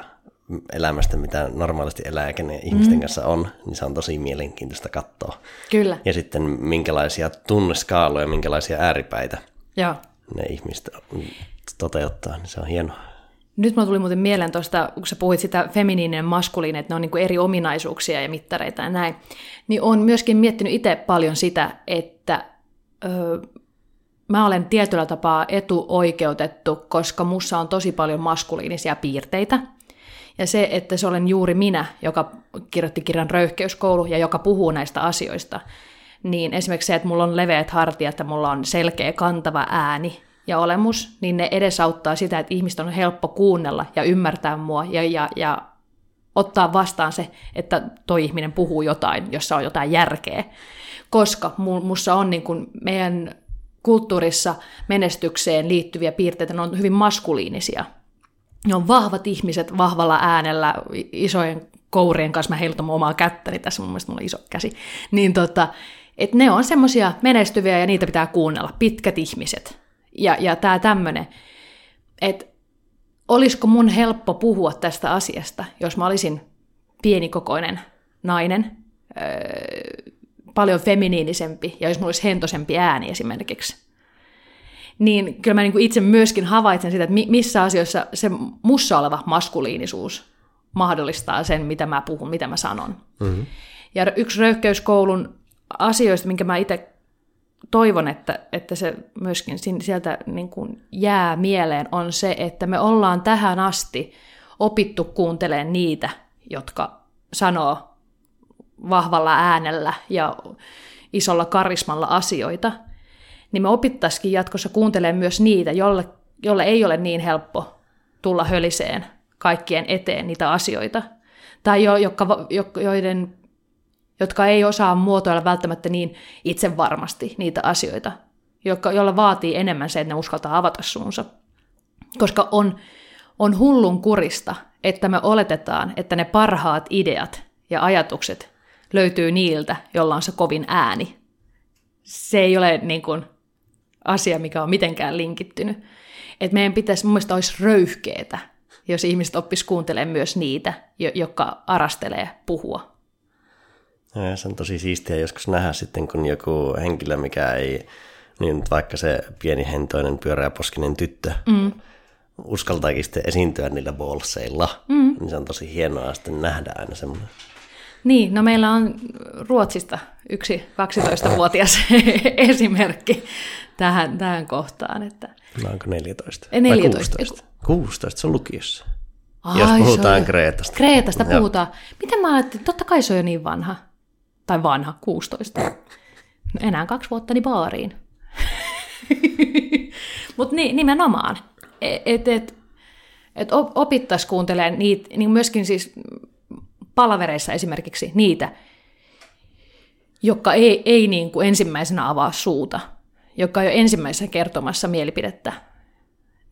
elämästä, mitä normaalisti elää ja ihmisten mm. kanssa on, niin se on tosi mielenkiintoista katsoa. Kyllä. Ja sitten minkälaisia tunneskaaloja, minkälaisia ääripäitä Joo. ne ihmiset toteuttaa, niin se on hienoa. Nyt mulla tuli muuten mieleen tuosta, kun sä puhuit sitä feminiininen ja maskuliininen, että ne on niin eri ominaisuuksia ja mittareita ja näin, niin on myöskin miettinyt itse paljon sitä, että ö, mä olen tietyllä tapaa etuoikeutettu, koska mussa on tosi paljon maskuliinisia piirteitä. Ja se, että se olen juuri minä, joka kirjoitti kirjan Röyhkeyskoulu ja joka puhuu näistä asioista, niin esimerkiksi se, että mulla on leveät hartiat, että mulla on selkeä kantava ääni ja olemus, niin ne edesauttaa sitä, että ihmistä on helppo kuunnella ja ymmärtää mua ja, ja, ja ottaa vastaan se, että toi ihminen puhuu jotain, jossa on jotain järkeä. Koska mussa on niin kuin meidän kulttuurissa menestykseen liittyviä piirteitä, ne on hyvin maskuliinisia. Ne on vahvat ihmiset vahvalla äänellä, isojen kourien kanssa, mä heilutan omaa kättäni, tässä mun mielestä mulla on iso käsi, niin tota, et ne on semmoisia menestyviä ja niitä pitää kuunnella, pitkät ihmiset. Ja, ja tämä tämmöinen, että olisiko mun helppo puhua tästä asiasta, jos mä olisin pienikokoinen nainen, öö, paljon feminiinisempi ja jos mulla olisi hentosempi ääni esimerkiksi. Niin kyllä mä niin kuin itse myöskin havaitsen sitä, että missä asioissa se mussa oleva maskuliinisuus mahdollistaa sen, mitä mä puhun, mitä mä sanon. Mm-hmm. Ja yksi röyhkeyskoulun asioista, minkä mä itse toivon, että, että se myöskin sieltä niin kuin jää mieleen, on se, että me ollaan tähän asti opittu kuuntelemaan niitä, jotka sanoo vahvalla äänellä ja isolla karismalla asioita, niin me opittaisikin jatkossa kuuntelemaan myös niitä, jolle, jolle ei ole niin helppo tulla höliseen kaikkien eteen niitä asioita. Tai jo, jotka, joiden, jotka ei osaa muotoilla välttämättä niin itse varmasti niitä asioita, jotka, jolla vaatii enemmän se, että ne uskaltaa avata suunsa. Koska on, on hullun kurista, että me oletetaan, että ne parhaat ideat ja ajatukset löytyy niiltä, jolla on se kovin ääni. Se ei ole niin kuin, asia, mikä on mitenkään linkittynyt. Et meidän pitäisi, mun mielestä olisi röyhkeetä, jos ihmiset oppis kuuntelemaan myös niitä, jotka arastelee puhua. No ja se on tosi siistiä joskus nähdä sitten, kun joku henkilö, mikä ei, niin vaikka se pieni hentoinen pyöreäposkinen tyttö, mm. uskaltaakin sitten esiintyä niillä bolseilla, mm. niin se on tosi hienoa sitten nähdä aina semmoinen niin, no meillä on Ruotsista yksi 12-vuotias esimerkki tähän, tähän kohtaan. Että... No onko 14? 14. 16? 16, se on lukiossa. Ai, Jos puhutaan Kreetasta. Kreetasta Joo. puhutaan. Miten mä ajattelin, totta kai se on jo niin vanha. Tai vanha, 16. Enää kaksi vuotta niin baariin. Mutta niin, nimenomaan. Että et, et opittaisiin kuuntelemaan niitä, niin myöskin siis palavereissa esimerkiksi niitä, jotka ei, ei niin kuin ensimmäisenä avaa suuta, joka ei ole ensimmäisenä kertomassa mielipidettä,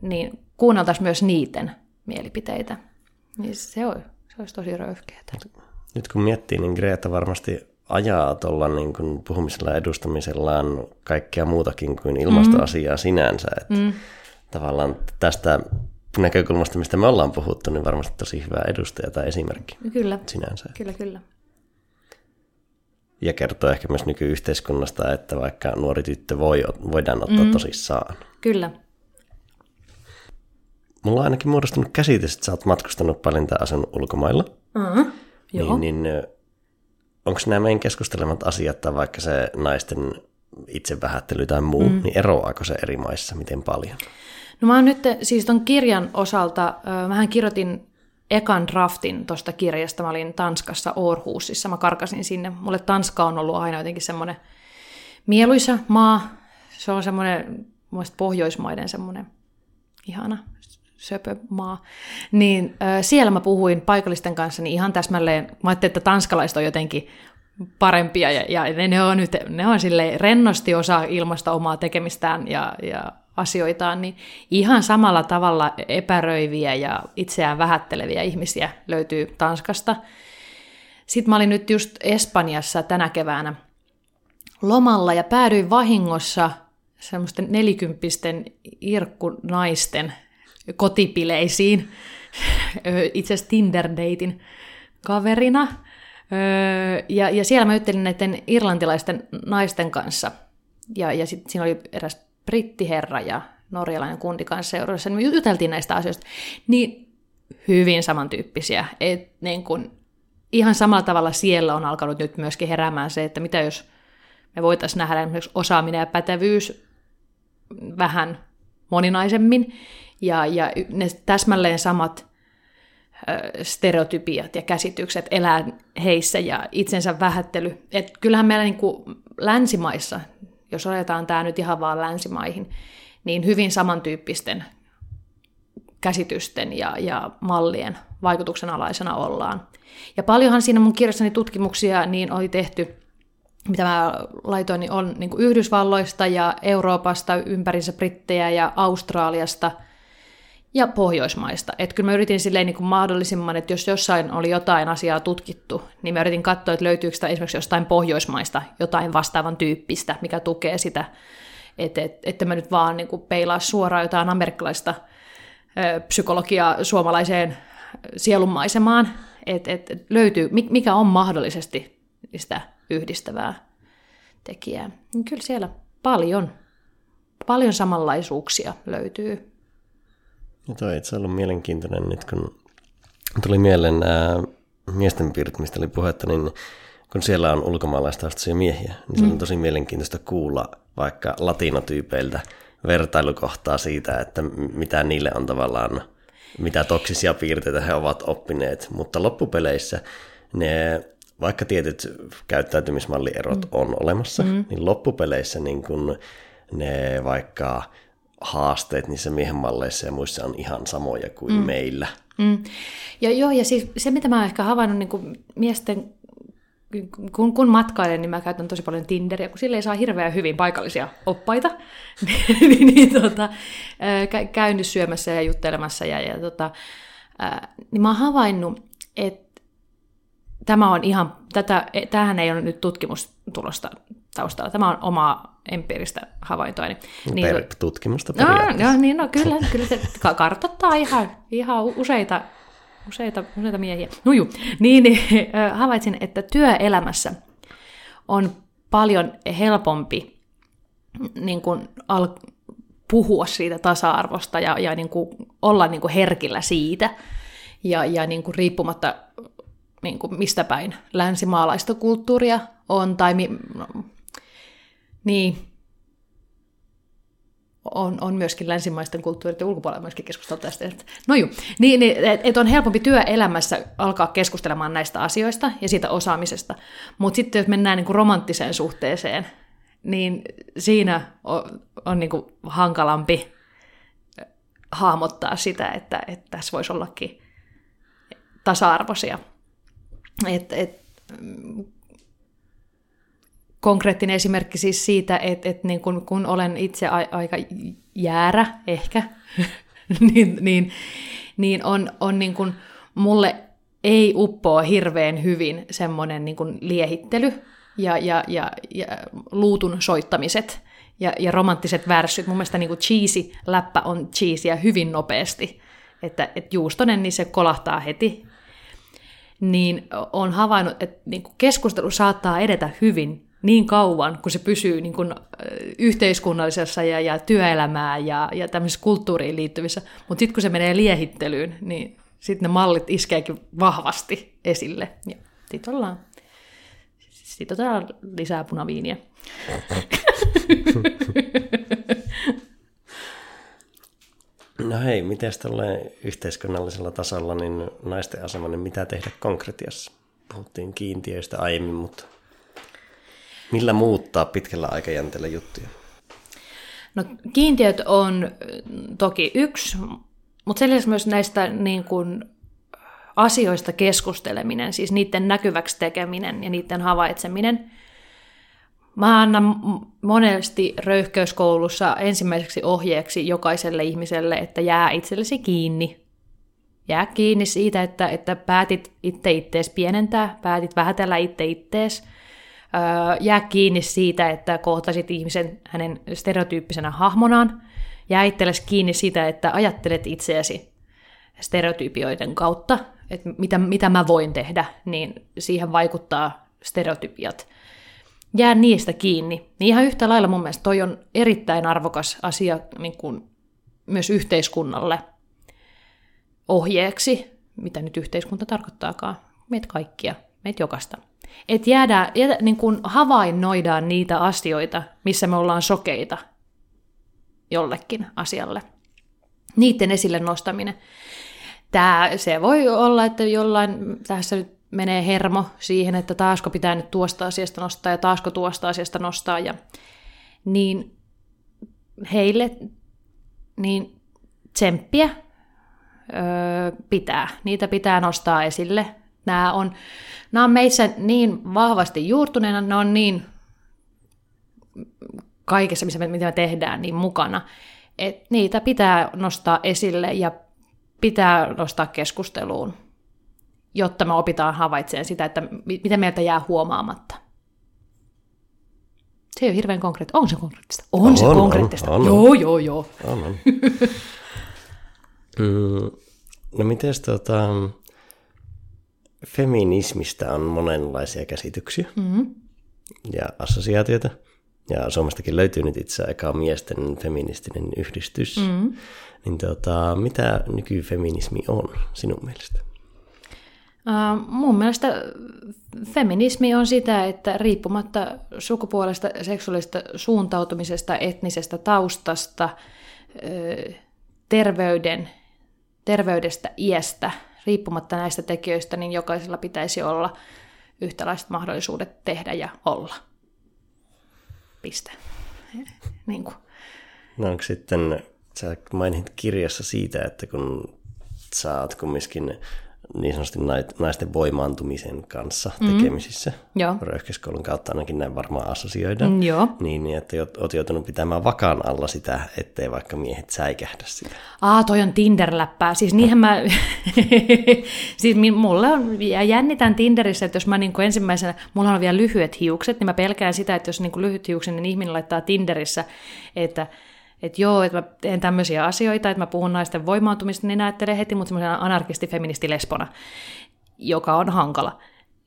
niin kuunneltaisiin myös niiden mielipiteitä. Niin se, on, se olisi tosi röyhkeätä. Nyt kun miettii, niin Greta varmasti ajaa tuolla niin kuin puhumisella ja edustamisellaan kaikkea muutakin kuin ilmastoasiaa mm. sinänsä. Että mm. Tavallaan tästä näkökulmasta, mistä me ollaan puhuttu, niin varmasti tosi hyvä edustaja tai esimerkki kyllä. sinänsä. Kyllä, kyllä. Ja kertoo ehkä myös nykyyhteiskunnasta, että vaikka nuori tyttö voi, voidaan ottaa mm. tosissaan. Kyllä. Mulla on ainakin muodostunut käsitys, että sä oot matkustanut paljon tai asunut ulkomailla. Mm-hmm. Joo. Niin, niin onko nämä meidän keskustelemat asiat tai vaikka se naisten itsevähättely tai muu, mm. niin eroaako se eri maissa miten paljon? No mä oon nyt siis ton kirjan osalta, mähän kirjoitin ekan draftin tuosta kirjasta. Mä olin Tanskassa Aarhusissa, mä karkasin sinne. Mulle Tanska on ollut aina jotenkin semmoinen mieluisa maa. Se on semmoinen, mun Pohjoismaiden semmoinen ihana söpömaa. Niin äh, siellä mä puhuin paikallisten kanssa niin ihan täsmälleen, mä ajattelin, että tanskalaiset on jotenkin parempia ja, ja ne, ne on, nyt, ne on sille rennosti osa ilmasta omaa tekemistään ja, ja asioitaan, niin ihan samalla tavalla epäröiviä ja itseään vähätteleviä ihmisiä löytyy Tanskasta. Sitten mä olin nyt just Espanjassa tänä keväänä lomalla ja päädyin vahingossa semmoisten nelikymppisten irkkunaisten kotipileisiin, itse asiassa Tinder-deitin kaverina. Ja, ja siellä mä juttelin näiden irlantilaisten naisten kanssa. Ja, ja sitten siinä oli eräs brittiherra ja norjalainen kundi kanssa seurassa, niin me juteltiin näistä asioista, niin hyvin samantyyppisiä. Et niin kun, ihan samalla tavalla siellä on alkanut nyt myöskin heräämään se, että mitä jos me voitaisiin nähdä esimerkiksi osaaminen ja pätevyys vähän moninaisemmin, ja, ja ne täsmälleen samat stereotypiat ja käsitykset elää heissä ja itsensä vähättely. Et kyllähän meillä niin kuin länsimaissa, jos otetaan tämä nyt ihan vaan länsimaihin, niin hyvin samantyyppisten käsitysten ja, ja mallien vaikutuksen alaisena ollaan. Ja paljonhan siinä mun kirjassani tutkimuksia niin oli tehty, mitä mä laitoin, niin on niin Yhdysvalloista ja Euroopasta, ympärinsä Brittejä ja Australiasta ja Pohjoismaista. Että kyllä mä yritin silleen niin kuin mahdollisimman, että jos jossain oli jotain asiaa tutkittu, niin mä yritin katsoa, että löytyykö sitä esimerkiksi jostain Pohjoismaista jotain vastaavan tyyppistä, mikä tukee sitä, että, että, että mä nyt vaan niin kuin peilaa suoraan jotain amerikkalaista psykologiaa suomalaiseen sielunmaisemaan, että et, et löytyy, mikä on mahdollisesti sitä yhdistävää tekijää. Niin kyllä siellä paljon, paljon samanlaisuuksia löytyy. Ja toi itse ollut mielenkiintoinen nyt, kun tuli mieleen nämä miesten piirit, mistä oli puhetta, niin kun siellä on ulkomaalaistaustaisia miehiä, niin se mm. on tosi mielenkiintoista kuulla vaikka latinotyypeiltä vertailukohtaa siitä, että mitä niille on tavallaan, mitä toksisia piirteitä he ovat oppineet, mutta loppupeleissä ne vaikka tietyt käyttäytymismallierot mm. on olemassa, mm. niin loppupeleissä niin kun ne vaikka haasteet niissä miehen malleissa ja muissa on ihan samoja kuin mm. meillä. Mm. Ja joo, ja siis se, mitä mä oon ehkä havainnut niin kuin miesten kun, kun matkailen, niin mä käytän tosi paljon Tinderia, kun sille ei saa hirveän hyvin paikallisia oppaita, niin, niin tota, käynyt syömässä ja juttelemassa. Ja, ja tota, niin mä oon havainnut, että tämä on ihan, tätä, tämähän ei ole nyt tutkimustulosta taustalla, tämä on omaa empiiristä havaintoa. Niin, niin, tutkimusta no, no, niin, no, kyllä, kyllä se kartoittaa ihan, ihan useita useita, useita miehiä. No juu, niin, niin havaitsin, että työelämässä on paljon helpompi niin kuin al- puhua siitä tasa-arvosta ja, ja niin kuin olla niin kuin herkillä siitä. Ja, ja niin kuin riippumatta niin kuin mistä päin länsimaalaista kulttuuria on, tai mi- no, niin, on, on myöskin länsimaisten kulttuurien ulkopuolella myöskin keskusteltu tästä. No juu, niin, niin että et on helpompi työelämässä alkaa keskustelemaan näistä asioista ja siitä osaamisesta. Mutta sitten jos mennään niin kuin romanttiseen suhteeseen, niin siinä on, on niin kuin hankalampi hahmottaa sitä, että, että tässä voisi ollakin tasa-arvoisia. Et, et, konkreettinen esimerkki siis siitä, että, että niin kun, kun olen itse a, aika jäärä ehkä, niin, niin, niin on, on niin kun, mulle ei uppoa hirveän hyvin semmoinen niin kun liehittely ja, ja, ja, ja luutun soittamiset ja, ja romanttiset värssyt. Mun mielestä niin cheesy läppä on cheesyä hyvin nopeasti. Että, että juustonen, niin se kolahtaa heti. Niin on havainnut, että niin keskustelu saattaa edetä hyvin niin kauan, kun se pysyy niin kuin, yhteiskunnallisessa ja, ja työelämää ja, ja tämmöisessä kulttuuriin liittyvissä. Mutta sitten kun se menee liehittelyyn, niin sitten ne mallit iskeekin vahvasti esille. Ja sitten ollaan, sit otetaan lisää punaviiniä. No hei, miten tällä yhteiskunnallisella tasolla niin naisten asema, niin mitä tehdä konkretiassa? Puhuttiin kiintiöistä aiemmin, mutta Millä muuttaa pitkällä aikajänteellä juttuja? No kiintiöt on toki yksi, mutta sen lisäksi myös näistä niin kuin, asioista keskusteleminen, siis niiden näkyväksi tekeminen ja niiden havaitseminen. Mä annan monesti röyhkeyskoulussa ensimmäiseksi ohjeeksi jokaiselle ihmiselle, että jää itsellesi kiinni. Jää kiinni siitä, että, että päätit itse ittees pienentää, päätit vähätellä itse ittees – jää kiinni siitä, että kohtasit ihmisen hänen stereotyyppisenä hahmonaan. Jää itsellesi kiinni siitä, että ajattelet itseäsi stereotypioiden kautta, että mitä, mitä mä voin tehdä, niin siihen vaikuttaa stereotypiat. Jää niistä kiinni. Niin ihan yhtä lailla mun mielestä toi on erittäin arvokas asia niin kuin myös yhteiskunnalle ohjeeksi, mitä nyt yhteiskunta tarkoittaakaan, meitä kaikkia, meitä jokasta. Että jäädään, jäädä, niin kuin havainnoidaan niitä asioita, missä me ollaan sokeita. jollekin asialle. Niiden esille nostaminen. Tämä, se voi olla, että jollain tässä nyt menee hermo siihen, että taasko pitää nyt tuosta asiasta nostaa ja taasko tuosta asiasta nostaa. Ja, niin heille niin tsemppiä öö, pitää. Niitä pitää nostaa esille. Nämä on, nämä on meissä niin vahvasti juurtuneena, ne on niin kaikessa, missä me, mitä me tehdään, niin mukana. Et niitä pitää nostaa esille ja pitää nostaa keskusteluun, jotta me opitaan havaitsemaan sitä, että mitä meiltä jää huomaamatta. Se ei ole hirveän konkreettista. On se konkreettista. On, on se konkreettista. On, on, joo, joo, joo. On, on. mm, no miten tota, feminismistä on monenlaisia käsityksiä mm-hmm. ja assosiaatioita. Ja Suomestakin löytyy nyt itse aikaa miesten feministinen yhdistys. Mm-hmm. Niin tota, mitä nykyfeminismi on sinun mielestä? Uh, mun mielestä feminismi on sitä, että riippumatta sukupuolesta, seksuaalista suuntautumisesta, etnisestä taustasta, terveyden, terveydestä, iästä, riippumatta näistä tekijöistä, niin jokaisella pitäisi olla yhtäläiset mahdollisuudet tehdä ja olla. Piste. niin kuin. No onko sitten, sä mainit kirjassa siitä, että kun sä oot kumminkin niin sanotusti naisten voimaantumisen kanssa mm. tekemisissä. Joo. Röyhkeskoulun kautta ainakin näin varmaan assosioidaan. Mm, joo. Niin, niin, että olet joutunut pitämään vakaan alla sitä, ettei vaikka miehet säikähdä sitä. Aa, toi on Tinder-läppää. Siis niinhän mä, siis mulle on, ja jännitän Tinderissä, että jos mä niin kuin ensimmäisenä, mulla on vielä lyhyet hiukset, niin mä pelkään sitä, että jos niin kuin lyhyt hiuksen, niin ihminen laittaa Tinderissä, että että joo, että mä teen tämmöisiä asioita, että mä puhun naisten voimaantumista, niin näettelee heti mut semmoisena anarkisti-feministi-lesbona, joka on hankala.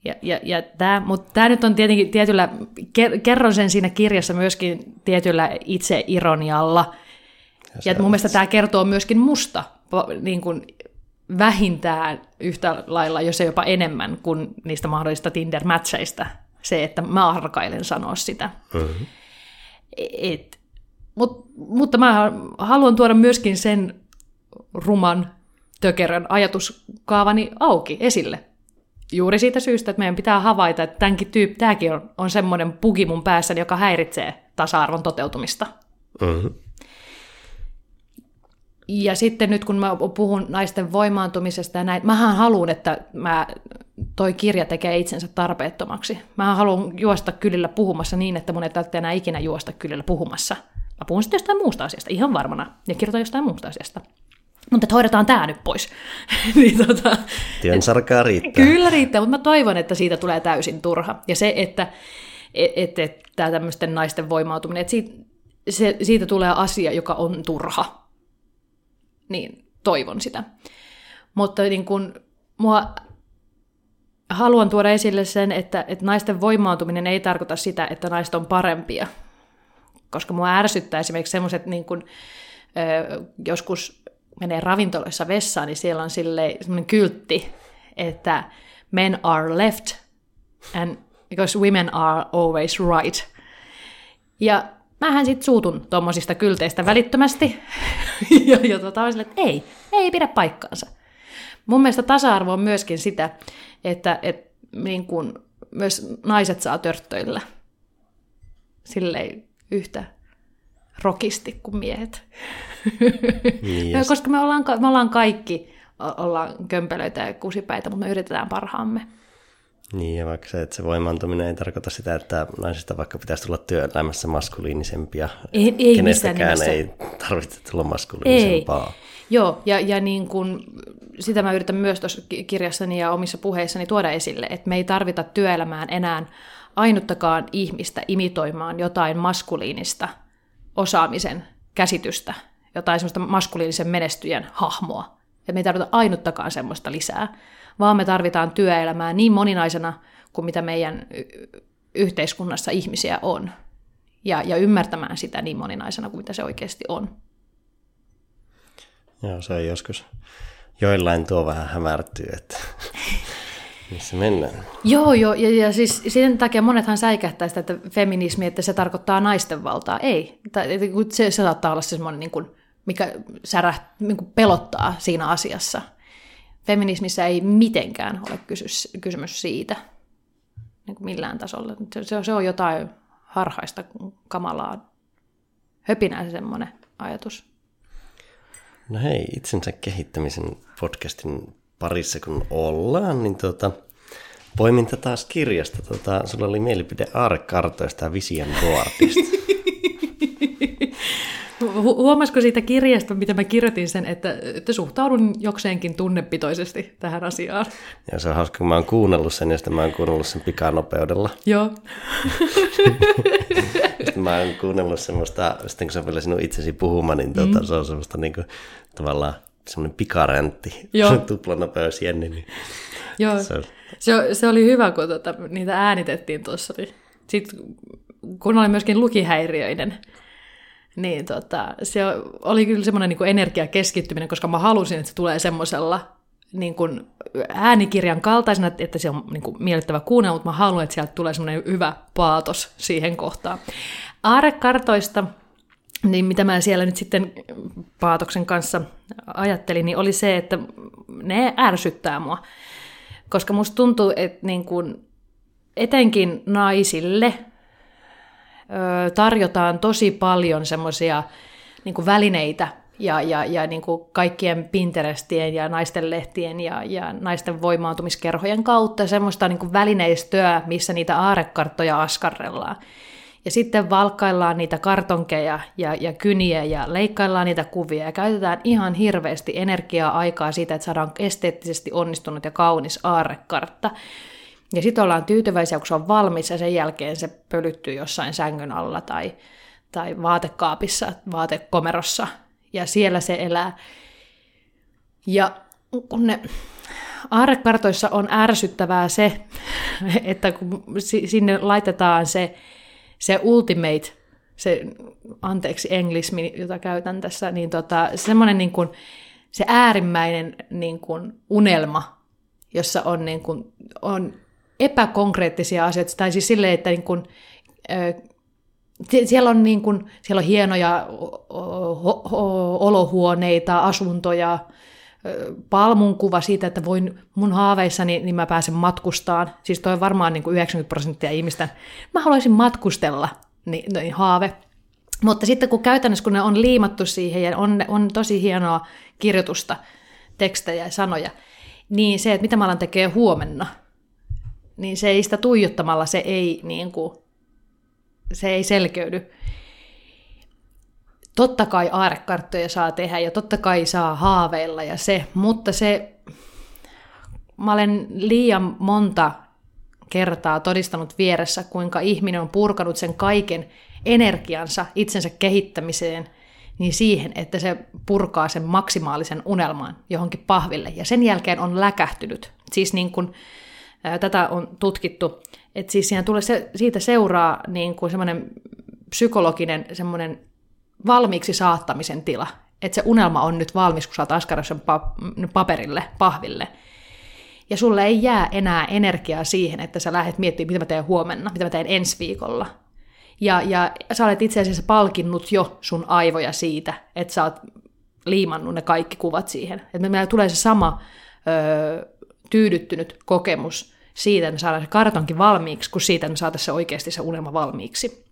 Ja, ja, ja tämä, mutta tämä nyt on tietenkin tietyllä, kerron sen siinä kirjassa myöskin tietyllä itseironialla. Ja, ja mun mielestä tämä kertoo myöskin musta niin kuin vähintään yhtä lailla, jos ei jopa enemmän kuin niistä mahdollisista Tinder-mätseistä. Se, että mä arkailen sanoa sitä. Mm-hmm. Et, Mut, mutta mä haluan tuoda myöskin sen ruman tökerön ajatuskaavani auki esille. Juuri siitä syystä, että meidän pitää havaita, että tämänkin tyyppi, tämäkin on, on semmoinen pugi mun päässä, joka häiritsee tasa-arvon toteutumista. Mm-hmm. Ja sitten nyt kun mä puhun naisten voimaantumisesta ja näin, mähän haluan, että mä, toi kirja tekee itsensä tarpeettomaksi. Mä haluan juosta kylillä puhumassa niin, että mun ei tarvitse enää ikinä juosta kylillä puhumassa. Mä puhun sitten jostain muusta asiasta, ihan varmana, ja kirjoitan jostain muusta asiasta. Mutta että hoidetaan tämä nyt pois. niin, tota, Työn sarkaa riittää. Kyllä riittää, mutta mä toivon, että siitä tulee täysin turha. Ja se, että et, et, et, tämä tämmöisten naisten voimautuminen, että siitä, se, siitä tulee asia, joka on turha. Niin toivon sitä. Mutta niin kun, mua haluan tuoda esille sen, että, että naisten voimautuminen ei tarkoita sitä, että naiset on parempia, koska mua ärsyttää esimerkiksi semmoiset, niin kun, ö, joskus menee ravintoloissa vessaan, niin siellä on semmoinen kyltti, että men are left and because women are always right. Ja mähän sitten suutun tuommoisista kylteistä välittömästi. ja, ja tota, on sille, että ei, ei pidä paikkaansa. Mun mielestä tasa-arvo on myöskin sitä, että, että niin kun myös naiset saa törttöillä. Silleen yhtä rokisti kuin miehet. Niin, Koska me ollaan, me ollaan kaikki ollaan kömpelöitä ja kusipäitä, mutta me yritetään parhaamme. Niin, ja vaikka se, että se voimaantuminen ei tarkoita sitä, että naisista vaikka pitäisi tulla työelämässä maskuliinisempia. Ei, ei Kenestäkään ei tarvitse tulla maskuliinisempaa. Ei. Joo, ja, ja niin kun, sitä mä yritän myös tuossa kirjassani ja omissa puheissani tuoda esille, että me ei tarvita työelämään enää ainuttakaan ihmistä imitoimaan jotain maskuliinista osaamisen käsitystä, jotain semmoista maskuliinisen menestyjän hahmoa. Ja me ei tarvita ainuttakaan semmoista lisää, vaan me tarvitaan työelämää niin moninaisena kuin mitä meidän yhteiskunnassa ihmisiä on. Ja, ja ymmärtämään sitä niin moninaisena kuin mitä se oikeasti on. Joo, se on joskus joillain tuo vähän hämärtyy, että Missä mennään? Joo, joo, ja, ja siis sen takia monethan säikähtää sitä, että feminismi, että se tarkoittaa naisten valtaa. Ei, se, se saattaa olla semmoinen, niin kuin, mikä säräht, niin kuin pelottaa siinä asiassa. Feminismissä ei mitenkään ole kysymys, kysymys siitä niin kuin millään tasolla. Se, se, se on jotain harhaista, kamalaa, höpinää se semmoinen ajatus. No hei, itsensä kehittämisen podcastin parissa kun ollaan, niin tuota, poimin taas kirjasta. Tuota, sulla oli mielipide aarekartoista ja vision boardista. Huomasiko siitä kirjasta, mitä mä kirjoitin sen, että, että suhtaudun jokseenkin tunnepitoisesti tähän asiaan? Ja se on hauska, kun mä oon kuunnellut sen, ja sitten mä oon kuunnellut sen pikanopeudella. Joo. sitten mä oon kuunnellut semmoista, sitten kun sä vielä sinun itsesi puhumaan, niin tuota, mm. se on semmoista niin kuin, tavallaan semmoinen pikaräntti, tuplanopeus Jenni. Niin Joo, se, on... se, se oli hyvä, kun tuota, niitä äänitettiin tuossa. Niin sitten kun olin myöskin lukihäiriöinen, niin tota, se oli kyllä semmoinen niin energiakeskittyminen, koska mä halusin, että se tulee semmoisella niin kuin äänikirjan kaltaisena, että se on niin kuin miellyttävä kuunnella, mutta mä haluan, että sieltä tulee semmoinen hyvä paatos siihen kohtaan. Aarekartoista, niin mitä mä siellä nyt sitten paatoksen kanssa ajattelin, niin oli se, että ne ärsyttää mua. Koska musta tuntuu, että niin kuin etenkin naisille tarjotaan tosi paljon semmoisia niin välineitä ja, ja, ja niin kuin kaikkien Pinterestien ja naisten lehtien ja, ja naisten voimaantumiskerhojen kautta semmoista niin kuin välineistöä, missä niitä aarekarttoja askarrellaan. Ja sitten valkkaillaan niitä kartonkeja ja, ja kyniä ja leikkaillaan niitä kuvia ja käytetään ihan hirveästi energiaa aikaa siitä, että saadaan esteettisesti onnistunut ja kaunis aarekartta. Ja sitten ollaan tyytyväisiä, kun se on valmis ja sen jälkeen se pölyttyy jossain sängyn alla tai, tai vaatekaapissa, vaatekomerossa ja siellä se elää. Ja kun ne aarekartoissa on ärsyttävää se, että kun sinne laitetaan se, se ultimate, se anteeksi englismi, jota käytän tässä, niin tota, semmoinen niin kuin, se äärimmäinen niin kuin unelma, jossa on, niin kuin, on epäkonkreettisia asioita, tai siis silleen, että niin kuin, siellä on, niin kuin, siellä on hienoja olohuoneita, asuntoja, palmun kuva siitä, että voin mun haaveissani, niin mä pääsen matkustaan. Siis toi on varmaan niin kuin 90 prosenttia ihmistä. Mä haluaisin matkustella, niin, niin haave. Mutta sitten kun käytännössä, kun ne on liimattu siihen ja on, on tosi hienoa kirjoitusta, tekstejä ja sanoja, niin se, että mitä mä alan tekee huomenna, niin se ei sitä tuijottamalla, se ei, niin kuin, se ei selkeydy. Totta kai aarekarttoja saa tehdä ja totta kai saa haaveilla ja se, mutta se, mä olen liian monta kertaa todistanut vieressä, kuinka ihminen on purkanut sen kaiken energiansa itsensä kehittämiseen, niin siihen, että se purkaa sen maksimaalisen unelman johonkin pahville. Ja sen jälkeen on läkähtynyt. Siis niin kuin, tätä on tutkittu, että siis tulee se, siitä seuraa niin kuin semmoinen psykologinen semmoinen valmiiksi saattamisen tila, että se unelma on nyt valmis, kun oot sen paperille, pahville. Ja sulle ei jää enää energiaa siihen, että sä lähdet miettimään, mitä mä teen huomenna, mitä mä teen ensi viikolla. Ja, ja sä olet itse asiassa palkinnut jo sun aivoja siitä, että sä oot liimannut ne kaikki kuvat siihen. Että meillä tulee se sama öö, tyydyttynyt kokemus siitä, että me saadaan se kartonkin valmiiksi, kuin siitä, että me saataisiin se oikeasti se unelma valmiiksi.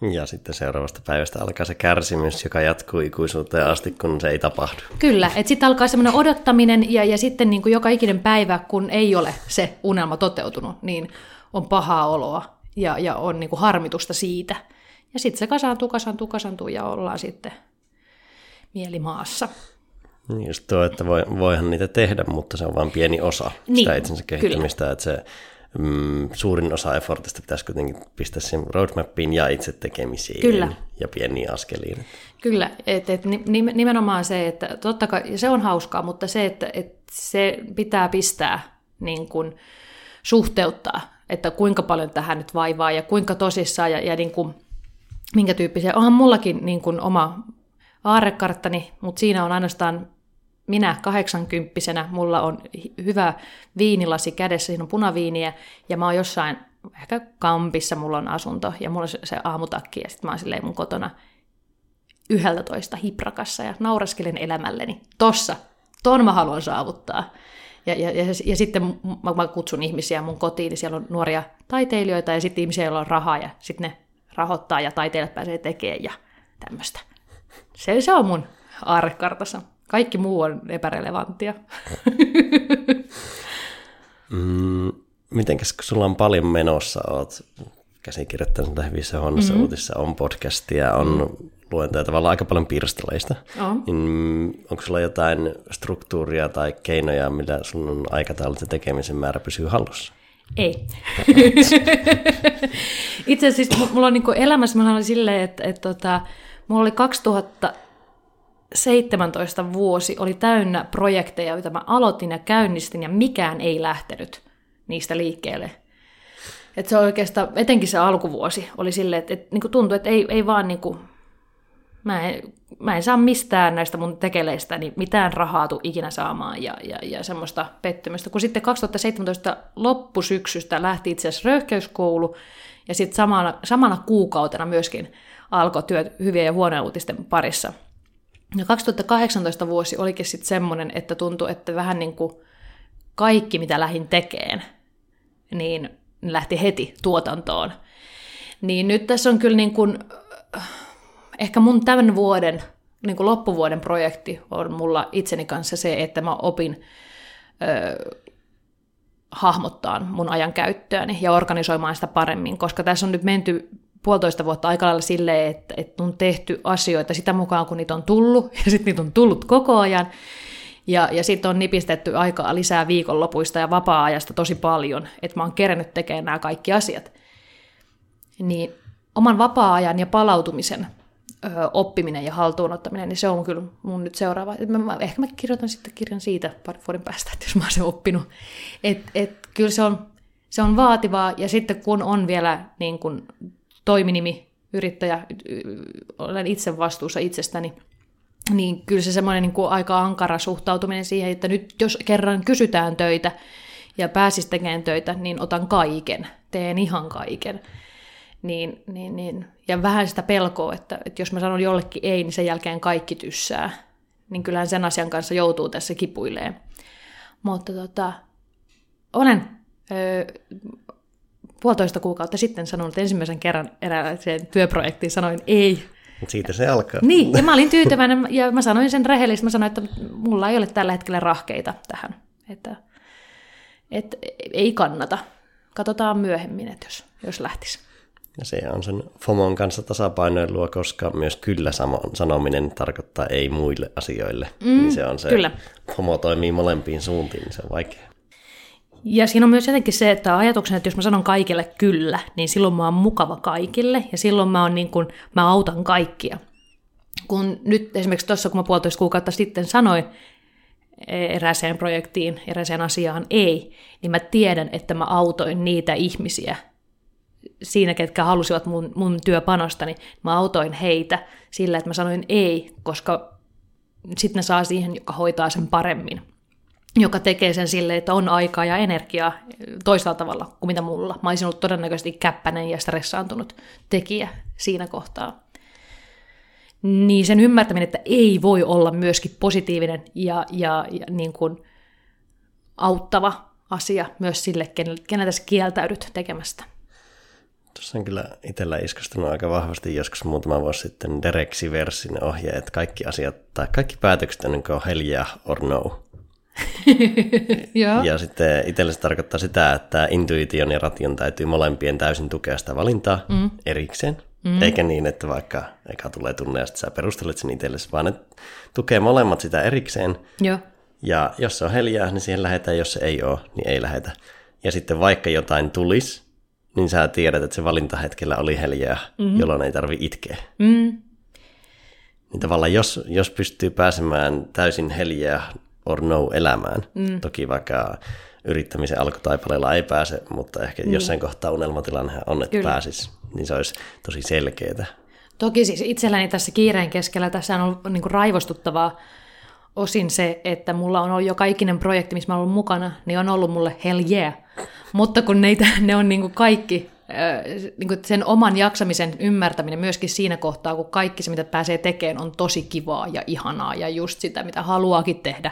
Ja sitten seuraavasta päivästä alkaa se kärsimys, joka jatkuu ikuisuuteen asti, kun se ei tapahdu. Kyllä, että sitten alkaa semmoinen odottaminen ja, ja sitten niin kuin joka ikinen päivä, kun ei ole se unelma toteutunut, niin on pahaa oloa ja, ja on niin kuin harmitusta siitä. Ja sitten se kasaantuu, kasaantuu, kasaantuu ja ollaan sitten mielimaassa. Niin just tuo, että voi, voihan niitä tehdä, mutta se on vain pieni osa niin, sitä itsensä kehittämistä, kyllä. että se mm, suurin osa effortista pitäisi kuitenkin pistää sen roadmappiin ja itse tekemiseen kyllä. ja pieniin askeliin. Kyllä, että et nimenomaan se, että totta kai se on hauskaa, mutta se, että et se pitää pistää niin kuin, suhteuttaa, että kuinka paljon tähän nyt vaivaa ja kuinka tosissaan ja, ja niin kuin, minkä tyyppisiä. Onhan mullakin niin kuin oma aarekarttani, mutta siinä on ainoastaan minä kahdeksankymppisenä, mulla on hyvä viinilasi kädessä, siinä on punaviiniä, ja mä oon jossain ehkä kampissa, mulla on asunto, ja mulla on se, aamutakki, ja sitten mä oon silleen mun kotona yhdeltä hiprakassa, ja nauraskelen elämälleni. Tossa, ton mä haluan saavuttaa. Ja, ja, ja, ja sitten mä, mä kutsun ihmisiä mun kotiin, niin siellä on nuoria taiteilijoita, ja sitten ihmisiä, joilla on rahaa, ja sitten ne rahoittaa, ja taiteilijat pääsee tekemään, ja tämmöistä. Se, se on mun aarrekartassa. Kaikki muu on epärelevanttia. mm, mitenkäs kun sulla on paljon menossa, oot käsikirjoittanut hyvissä huonossa mm-hmm. uutissa, on podcastia, on luentoja tavallaan aika paljon pirstaleista. Oh. Niin onko sulla jotain struktuuria tai keinoja, millä sun aikataulut ja tekemisen määrä pysyy hallussa? Ei. Itse asiassa siis mulla on niin elämässä, mulla oli silleen, että, että, että tota, mulla oli 2000 17 vuosi oli täynnä projekteja, joita mä aloitin ja käynnistin, ja mikään ei lähtenyt niistä liikkeelle. Et se oikeastaan, etenkin se alkuvuosi, oli silleen, että, että niin tuntui, että ei, ei vaan niin kuin, mä, en, mä en saa mistään näistä mun tekeleistä niin mitään rahaa tuu ikinä saamaan ja, ja, ja semmoista pettymystä. Kun sitten 2017 loppusyksystä lähti itse asiassa röyhkeyskoulu, ja sitten samana, samana kuukautena myöskin alkoi työt hyvien ja huonojen uutisten parissa – ja 2018 vuosi olikin sitten semmoinen, että tuntui, että vähän niin kuin kaikki, mitä lähin tekeen, niin lähti heti tuotantoon. Niin nyt tässä on kyllä niin kuin, ehkä mun tämän vuoden, niin kuin loppuvuoden projekti on mulla itseni kanssa se, että mä opin ö, hahmottaa mun ajan käyttöäni ja organisoimaan sitä paremmin, koska tässä on nyt menty puolitoista vuotta aika lailla silleen, että, että on tehty asioita sitä mukaan, kun niitä on tullut, ja sitten niitä on tullut koko ajan. Ja, ja sitten on nipistetty aikaa lisää viikonlopuista ja vapaa-ajasta tosi paljon, että mä oon kerännyt tekemään nämä kaikki asiat. Niin oman vapaa-ajan ja palautumisen ö, oppiminen ja haltuunottaminen, niin se on kyllä mun nyt seuraava. Et mä, ehkä mä kirjoitan sitten kirjan siitä parin vuoden päästä, että jos mä oon sen oppinut. Että et, kyllä se on, se on vaativaa, ja sitten kun on vielä niin kun, toiminimi, yrittäjä, olen itse vastuussa itsestäni, niin kyllä se semmoinen niin kuin aika ankara suhtautuminen siihen, että nyt jos kerran kysytään töitä ja pääsis tekemään töitä, niin otan kaiken, teen ihan kaiken. Niin, niin, niin. Ja vähän sitä pelkoa, että, että jos mä sanon jollekin ei, niin sen jälkeen kaikki tyssää. Niin kyllähän sen asian kanssa joutuu tässä kipuileen. Mutta tota, olen puolitoista kuukautta sitten sanonut ensimmäisen kerran erääseen työprojektiin, sanoin ei. Siitä se alkaa. Niin, ja mä olin tyytyväinen ja mä sanoin sen rehellisesti, mä sanoin, että mulla ei ole tällä hetkellä rahkeita tähän, että, että ei kannata. Katsotaan myöhemmin, että jos, jos lähtisi. Ja se on sen FOMon kanssa tasapainoilua, koska myös kyllä sanominen tarkoittaa ei muille asioille. Mm, niin se on se, kyllä. FOMO toimii molempiin suuntiin, niin se on vaikea. Ja siinä on myös jotenkin se, että ajatuksena, että jos mä sanon kaikille kyllä, niin silloin mä oon mukava kaikille ja silloin mä, oon niin kuin, mä autan kaikkia. Kun nyt esimerkiksi tuossa, kun mä puolitoista kuukautta sitten sanoin erääseen projektiin, erääseen asiaan ei, niin mä tiedän, että mä autoin niitä ihmisiä siinä, ketkä halusivat mun, mun työpanostani. Mä autoin heitä sillä, että mä sanoin ei, koska sitten ne saa siihen, joka hoitaa sen paremmin joka tekee sen sille, että on aikaa ja energiaa toisella tavalla kuin mitä mulla. Mä olisin ollut todennäköisesti käppäinen ja stressaantunut tekijä siinä kohtaa. Niin sen ymmärtäminen, että ei voi olla myöskin positiivinen ja, ja, ja niin kuin auttava asia myös sille, keneltä sä kieltäydyt tekemästä. Tuossa on kyllä itsellä iskostunut aika vahvasti joskus muutama vuosi sitten Derek Siversin ohje, että kaikki asiat tai kaikki päätökset on niin hell yeah or no. ja sitten itselle se tarkoittaa sitä, että intuition ja ration täytyy molempien täysin tukea sitä valintaa mm. erikseen. Mm. Eikä niin, että vaikka eka tulee tunne ja sitten sä perustelet sen itsellesi, vaan että tukee molemmat sitä erikseen. Joo. Ja jos se on heljää, niin siihen lähetään, jos se ei ole, niin ei lähetä. Ja sitten vaikka jotain tulisi, niin sä tiedät, että se valintahetkellä oli heljää, mm-hmm. jolloin ei tarvi itkeä. Mm. Niin tavallaan jos, jos pystyy pääsemään täysin heljää or no elämään. Mm. Toki vaikka yrittämisen alkutaipaleella ei pääse, mutta ehkä mm. jossain kohtaa unelmatilanne on, että Kyllä. pääsisi, niin se olisi tosi selkeää. Toki siis itselläni tässä kiireen keskellä tässä on ollut niin raivostuttavaa osin se, että mulla on ollut joka ikinen projekti, missä mä oon ollut mukana, niin on ollut mulle hell yeah. Mutta kun neitä, ne on niin kuin kaikki niin kuin sen oman jaksamisen ymmärtäminen myöskin siinä kohtaa, kun kaikki se, mitä pääsee tekemään, on tosi kivaa ja ihanaa ja just sitä, mitä haluaakin tehdä,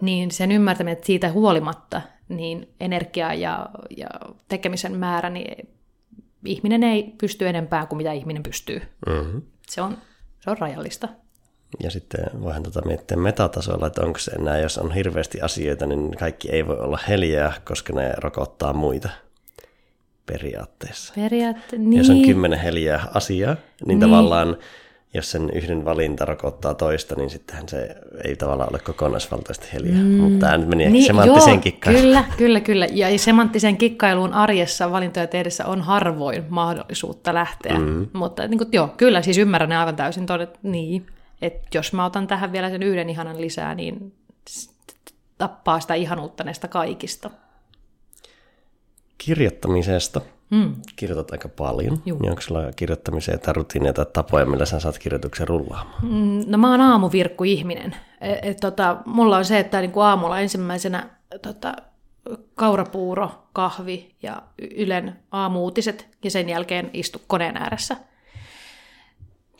niin sen ymmärtäminen, että siitä huolimatta niin energiaa ja, ja tekemisen määrä, niin ihminen ei pysty enempää kuin mitä ihminen pystyy. Mm-hmm. Se, on, se on rajallista. Ja sitten voihan tota miettiä metatasolla, että onko se enää, jos on hirveästi asioita, niin kaikki ei voi olla heljää, koska ne rokottaa muita periaatteessa. Periaatte, niin. Jos on kymmenen heljää asiaa, niin, niin tavallaan jos sen yhden valinta rokottaa toista, niin sittenhän se ei tavallaan ole kokonaisvaltaisesti heljää. Mm. Mutta tämä nyt meni niin, semanttiseen kikkailuun. Kyllä, kyllä, kyllä. Ja semanttiseen kikkailuun arjessa valintoja tehdessä on harvoin mahdollisuutta lähteä. Mm. Mutta niin kuin, joo, kyllä, siis ymmärrän ne aivan täysin todet, niin, että jos mä otan tähän vielä sen yhden ihanan lisää, niin tappaa sitä ihanuutta näistä kaikista kirjoittamisesta. Mm. Kirjoitat aika paljon. Juh. Niin onko sulla kirjoittamiseen tai rutiineja tai tapoja, millä sä saat kirjoituksen rullaamaan? Mm, no mä oon aamuvirkku-ihminen. Et, et, tota, mulla on se, että niinku aamulla ensimmäisenä tota, kaurapuuro, kahvi ja Ylen aamuutiset ja sen jälkeen istu koneen ääressä.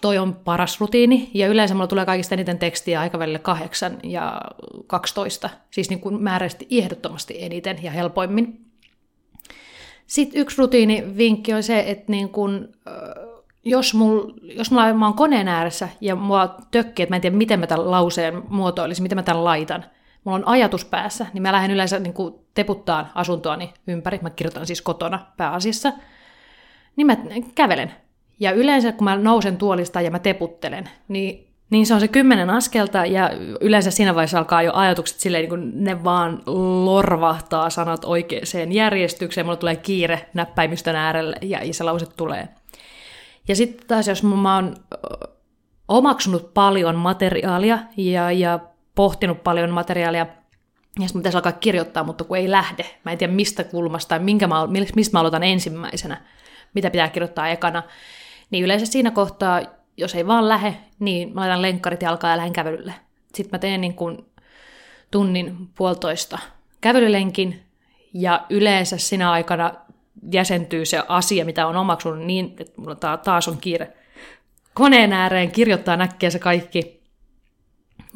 Toi on paras rutiini ja yleensä mulla tulee kaikista eniten tekstiä aikavälille 8 ja 12, siis niin kuin määräisesti ehdottomasti eniten ja helpoimmin. Sitten yksi rutiinivinkki on se, että niin kun, jos, mul, jos mulla, mä oon koneen ääressä ja mua tökkii, että mä en tiedä, miten mä tämän lauseen muotoilisin, miten mä tämän laitan, mulla on ajatus päässä, niin mä lähden yleensä niin teputtaan asuntoani ympäri, mä kirjoitan siis kotona pääasiassa, niin mä kävelen. Ja yleensä kun mä nousen tuolista ja mä teputtelen, niin niin se on se kymmenen askelta ja yleensä siinä vaiheessa alkaa jo ajatukset silleen, niin kuin ne vaan lorvahtaa sanat oikeaan järjestykseen. Mulla tulee kiire näppäimistön äärelle ja, ja se lause tulee. Ja sitten taas jos mä oon omaksunut paljon materiaalia ja, ja pohtinut paljon materiaalia, ja sitten pitäisi alkaa kirjoittaa, mutta kun ei lähde. Mä en tiedä mistä kulmasta tai minkä mä, mistä mä aloitan ensimmäisenä, mitä pitää kirjoittaa ekana. Niin yleensä siinä kohtaa jos ei vaan lähe, niin mä laitan lenkkarit jalkaan ja lähden kävelylle. Sitten mä teen niin kuin tunnin puolitoista kävelylenkin, ja yleensä sinä aikana jäsentyy se asia, mitä on omaksunut niin, että mulla taas on kiire koneen ääreen, kirjoittaa näkkiä se kaikki.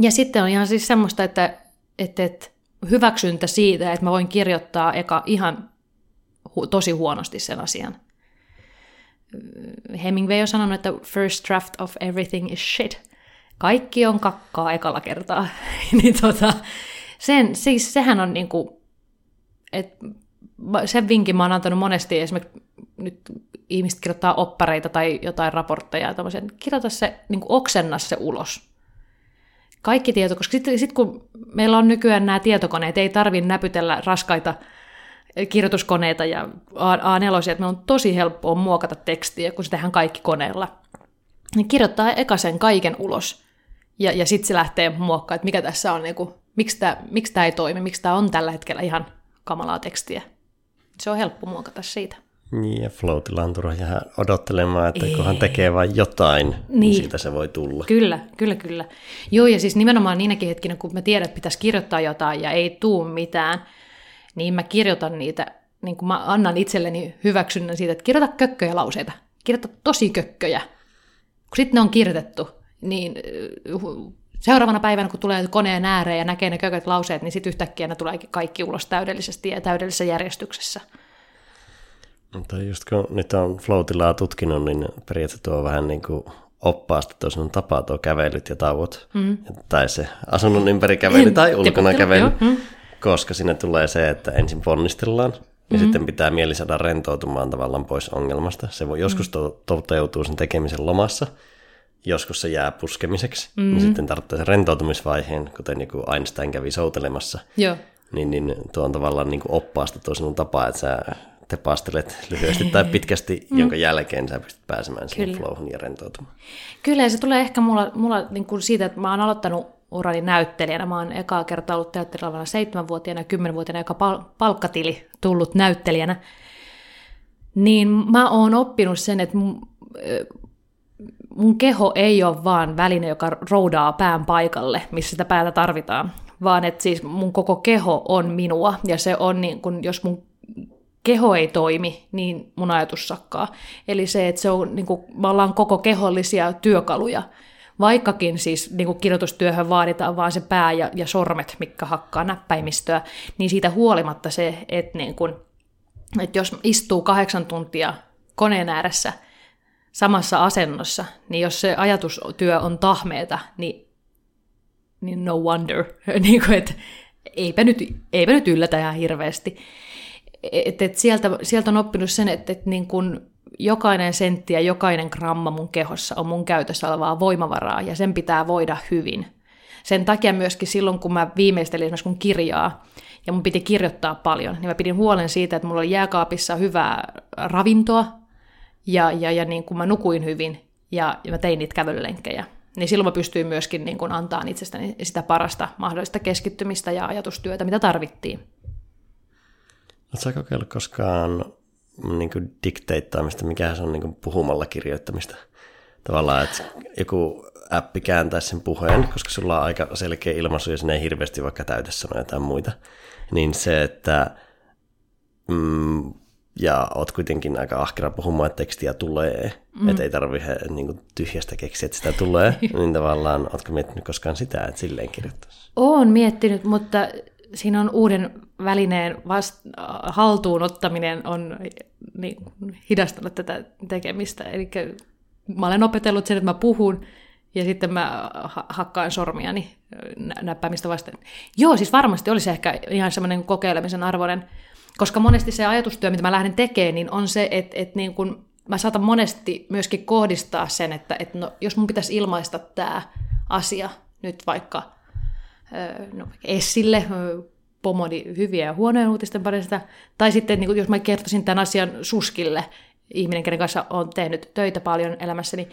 Ja sitten on ihan siis semmoista, että, että, että hyväksyntä siitä, että mä voin kirjoittaa eka ihan hu- tosi huonosti sen asian. Hemingway on sanonut, että first draft of everything is shit. Kaikki on kakkaa ekalla kertaa. niin tota, sen, siis sehän on niinku, et, sen vinkin mä oon antanut monesti esimerkiksi nyt ihmiset kirjoittaa oppareita tai jotain raportteja ja tämmöisen, kirjoita se, niin kuin oksenna se ulos. Kaikki tieto, koska sitten sit kun meillä on nykyään nämä tietokoneet, ei tarvitse näpytellä raskaita kirjoituskoneita ja A4, että me on tosi helppoa muokata tekstiä, kun se tehdään kaikki koneella. Niin kirjoittaa eka sen kaiken ulos, ja, ja sitten se lähtee muokkaamaan, että mikä tässä on, niin kuin, miksi tämä miksi tämä ei toimi, miksi tämä on tällä hetkellä ihan kamalaa tekstiä. Se on helppo muokata siitä. Niin, ja floatilla on turha jäädä odottelemaan, että ei. kunhan tekee vain jotain, niin. niin siitä se voi tulla. Kyllä, kyllä, kyllä. Joo, ja siis nimenomaan niinäkin hetkinä, kun mä tiedän, että pitäisi kirjoittaa jotain ja ei tuu mitään, niin mä kirjoitan niitä, niin kuin mä annan itselleni hyväksynnän siitä, että kirjoita kökköjä lauseita. Kirjoita tosi kökköjä. Kun sitten ne on kirjoitettu, niin uh, seuraavana päivänä, kun tulee koneen ääreen ja näkee ne kököt lauseet, niin sitten yhtäkkiä ne tulee kaikki ulos täydellisesti ja täydellisessä järjestyksessä. Mutta just kun nyt on floatilaa tutkinut, niin periaatteessa tuo vähän niin kuin oppaasta tuo sinun tapa tuo kävelyt ja tauot. Mm. Tai se asunnon ympäri kävely tai ulkona kävely. Mm koska sinne tulee se, että ensin ponnistellaan ja mm-hmm. sitten pitää mieli saada rentoutumaan tavallaan pois ongelmasta. Se voi joskus mm-hmm. toteutua sen tekemisen lomassa, joskus se jää puskemiseksi, mm-hmm. niin sitten tarvitsee sen rentoutumisvaiheen, kuten joku Einstein kävi soutelemassa. Joo. Niin, niin tuo on tavallaan niin kuin oppaasta tuo sinun tapa, että sä te pastelet lyhyesti tai pitkästi, mm. jonka jälkeen sä pystyt pääsemään siihen flowhun ja rentoutumaan. Kyllä, ja se tulee ehkä mulla, mulla niin kuin siitä, että mä oon aloittanut urani näyttelijänä. Mä oon ekaa kertaa ollut teatterilavalla seitsemänvuotiaana ja kymmenvuotiaana, joka pal- palkkatili tullut näyttelijänä. Niin mä oon oppinut sen, että mun keho ei ole vaan väline, joka roudaa pään paikalle, missä sitä päätä tarvitaan, vaan että siis mun koko keho on minua, ja se on niin kun, jos mun keho ei toimi, niin mun ajatus sakkaa. Eli se, että se on, niin kuin, me ollaan koko kehollisia työkaluja, vaikkakin siis niin kuin kirjoitustyöhön vaaditaan vaan se pää ja, ja sormet, mikä hakkaa näppäimistöä, niin siitä huolimatta se, että, niin kuin, että jos istuu kahdeksan tuntia koneen ääressä samassa asennossa, niin jos se ajatustyö on tahmeeta, niin, niin no wonder, niin kuin, että eipä nyt, eipä nyt yllätä ihan hirveästi. Et, et sieltä, sieltä on oppinut sen, että et niin kun jokainen sentti ja jokainen gramma mun kehossa on mun käytössä olevaa voimavaraa, ja sen pitää voida hyvin. Sen takia myöskin silloin, kun mä viimeistelin esimerkiksi mun kirjaa, ja mun piti kirjoittaa paljon, niin mä pidin huolen siitä, että mulla oli jääkaapissa hyvää ravintoa, ja, ja, ja niin kun mä nukuin hyvin, ja, ja mä tein niitä kävelylenkkejä. Niin silloin mä pystyin myöskin niin kun antaa itsestäni sitä parasta mahdollista keskittymistä ja ajatustyötä, mitä tarvittiin. Oletko kokeillut koskaan niin kuin dikteittamista, mikä se on niin kuin puhumalla kirjoittamista? Tavallaan, että joku appi kääntäisi sen puheen, koska sulla on aika selkeä ilmaisu ja sinne ei hirveästi vaikka täytä sanoa jotain muita. Niin se, että mm, ja oot kuitenkin aika ahkera puhumaan, että tekstiä tulee, mm. että ei tarvitse niin tyhjästä keksiä, että sitä tulee, niin tavallaan ootko miettinyt koskaan sitä, että silleen kirjoittaisi? Oon miettinyt, mutta siinä on uuden välineen vast, haltuun ottaminen on niin, hidastanut tätä tekemistä. Eli mä olen opetellut sen, että mä puhun ja sitten mä hakkaan sormiani näppäimistä vasten. Joo, siis varmasti olisi ehkä ihan semmoinen kokeilemisen arvoinen, koska monesti se ajatustyö, mitä mä lähden tekemään, niin on se, että, että niin kun mä saatan monesti myöskin kohdistaa sen, että, että no, jos mun pitäisi ilmaista tämä asia nyt vaikka no, Essille, pomoni hyviä ja huonoja uutisten parista, tai sitten niin jos mä kertoisin tämän asian Suskille, ihminen, kenen kanssa olen tehnyt töitä paljon elämässäni,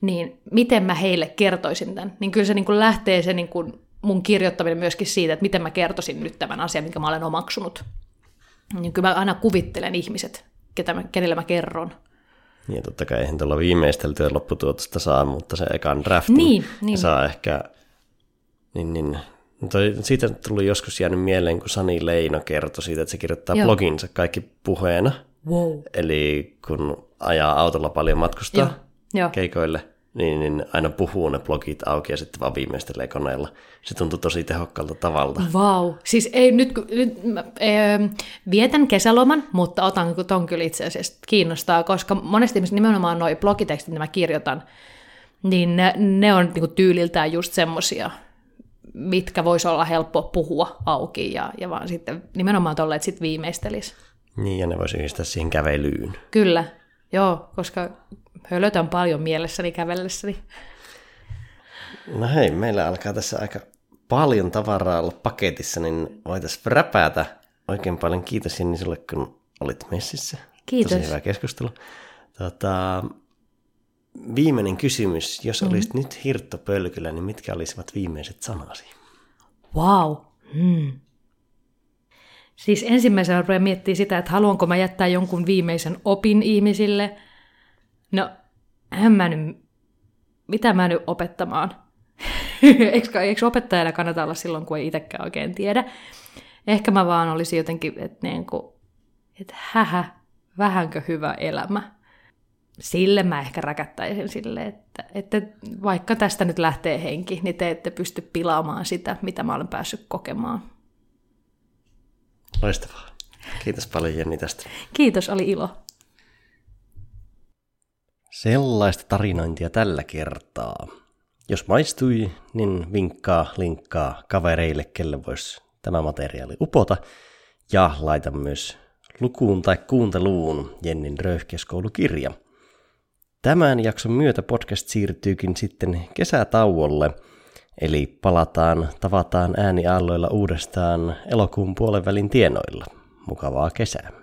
niin miten mä heille kertoisin tämän? Niin kyllä se niin kuin lähtee se niin kuin mun kirjoittaminen myöskin siitä, että miten mä kertoisin nyt tämän asian, minkä mä olen omaksunut. Niin kyllä mä aina kuvittelen ihmiset, ketä mä, kenelle mä kerron. Niin totta kai eihän tuolla viimeisteltyä lopputuotosta saa, mutta se ekan draftin niin, niin. saa ehkä niin, niin, Toi, siitä tuli joskus jäänyt mieleen, kun Sani Leino kertoi siitä, että se kirjoittaa Joo. bloginsa kaikki puheena. Wow. Eli kun ajaa autolla paljon matkustaa Joo. Joo. keikoille, niin, niin aina puhuu ne blogit auki ja sitten vaan viimeistelee koneella. Se tuntuu tosi tehokkaalta tavalta. Vau. Siis ei nyt, nyt mä, vietän kesäloman, mutta otan ton kyllä itse asiassa kiinnostaa, koska monesti nimenomaan nuo blogitekstit, mitä mä kirjoitan, niin ne, ne on niinku tyyliltään just semmosia, mitkä voisi olla helppo puhua auki ja, ja vaan sitten nimenomaan tolle, että sitten viimeistelis. Niin, ja ne voisi yhdistää siihen kävelyyn. Kyllä, joo, koska hölötän paljon mielessäni kävellessäni. No hei, meillä alkaa tässä aika paljon tavaraa olla paketissa, niin voitaisiin räpäätä. Oikein paljon kiitos Jenni sulle, kun olit messissä. Kiitos. Tosi hyvä keskustelu. Tota, Viimeinen kysymys. Jos mm-hmm. olisit nyt hirttopölkyllä, niin mitkä olisivat viimeiset sanasi? Wow. Hmm. Siis ensimmäisenä rupean miettimään sitä, että haluanko mä jättää jonkun viimeisen opin ihmisille. No, en mä nyt, mitä mä nyt opettamaan? eikö, eikö opettajalla kannata olla silloin, kun ei itsekään oikein tiedä? Ehkä mä vaan olisin jotenkin, että, niin kuin, että hähä, vähänkö hyvä elämä sille mä ehkä räkättäisin sille, että, että vaikka tästä nyt lähtee henki, niin te ette pysty pilaamaan sitä, mitä mä olen päässyt kokemaan. Loistavaa. Kiitos paljon Jenni tästä. Kiitos, oli ilo. Sellaista tarinointia tällä kertaa. Jos maistui, niin vinkkaa, linkkaa kavereille, kelle voisi tämä materiaali upota. Ja laita myös lukuun tai kuunteluun Jennin röyhkeiskoulukirja – Tämän jakson myötä podcast siirtyykin sitten kesätauolle, eli palataan, tavataan ääniaalloilla uudestaan elokuun puolen välin tienoilla. Mukavaa kesää!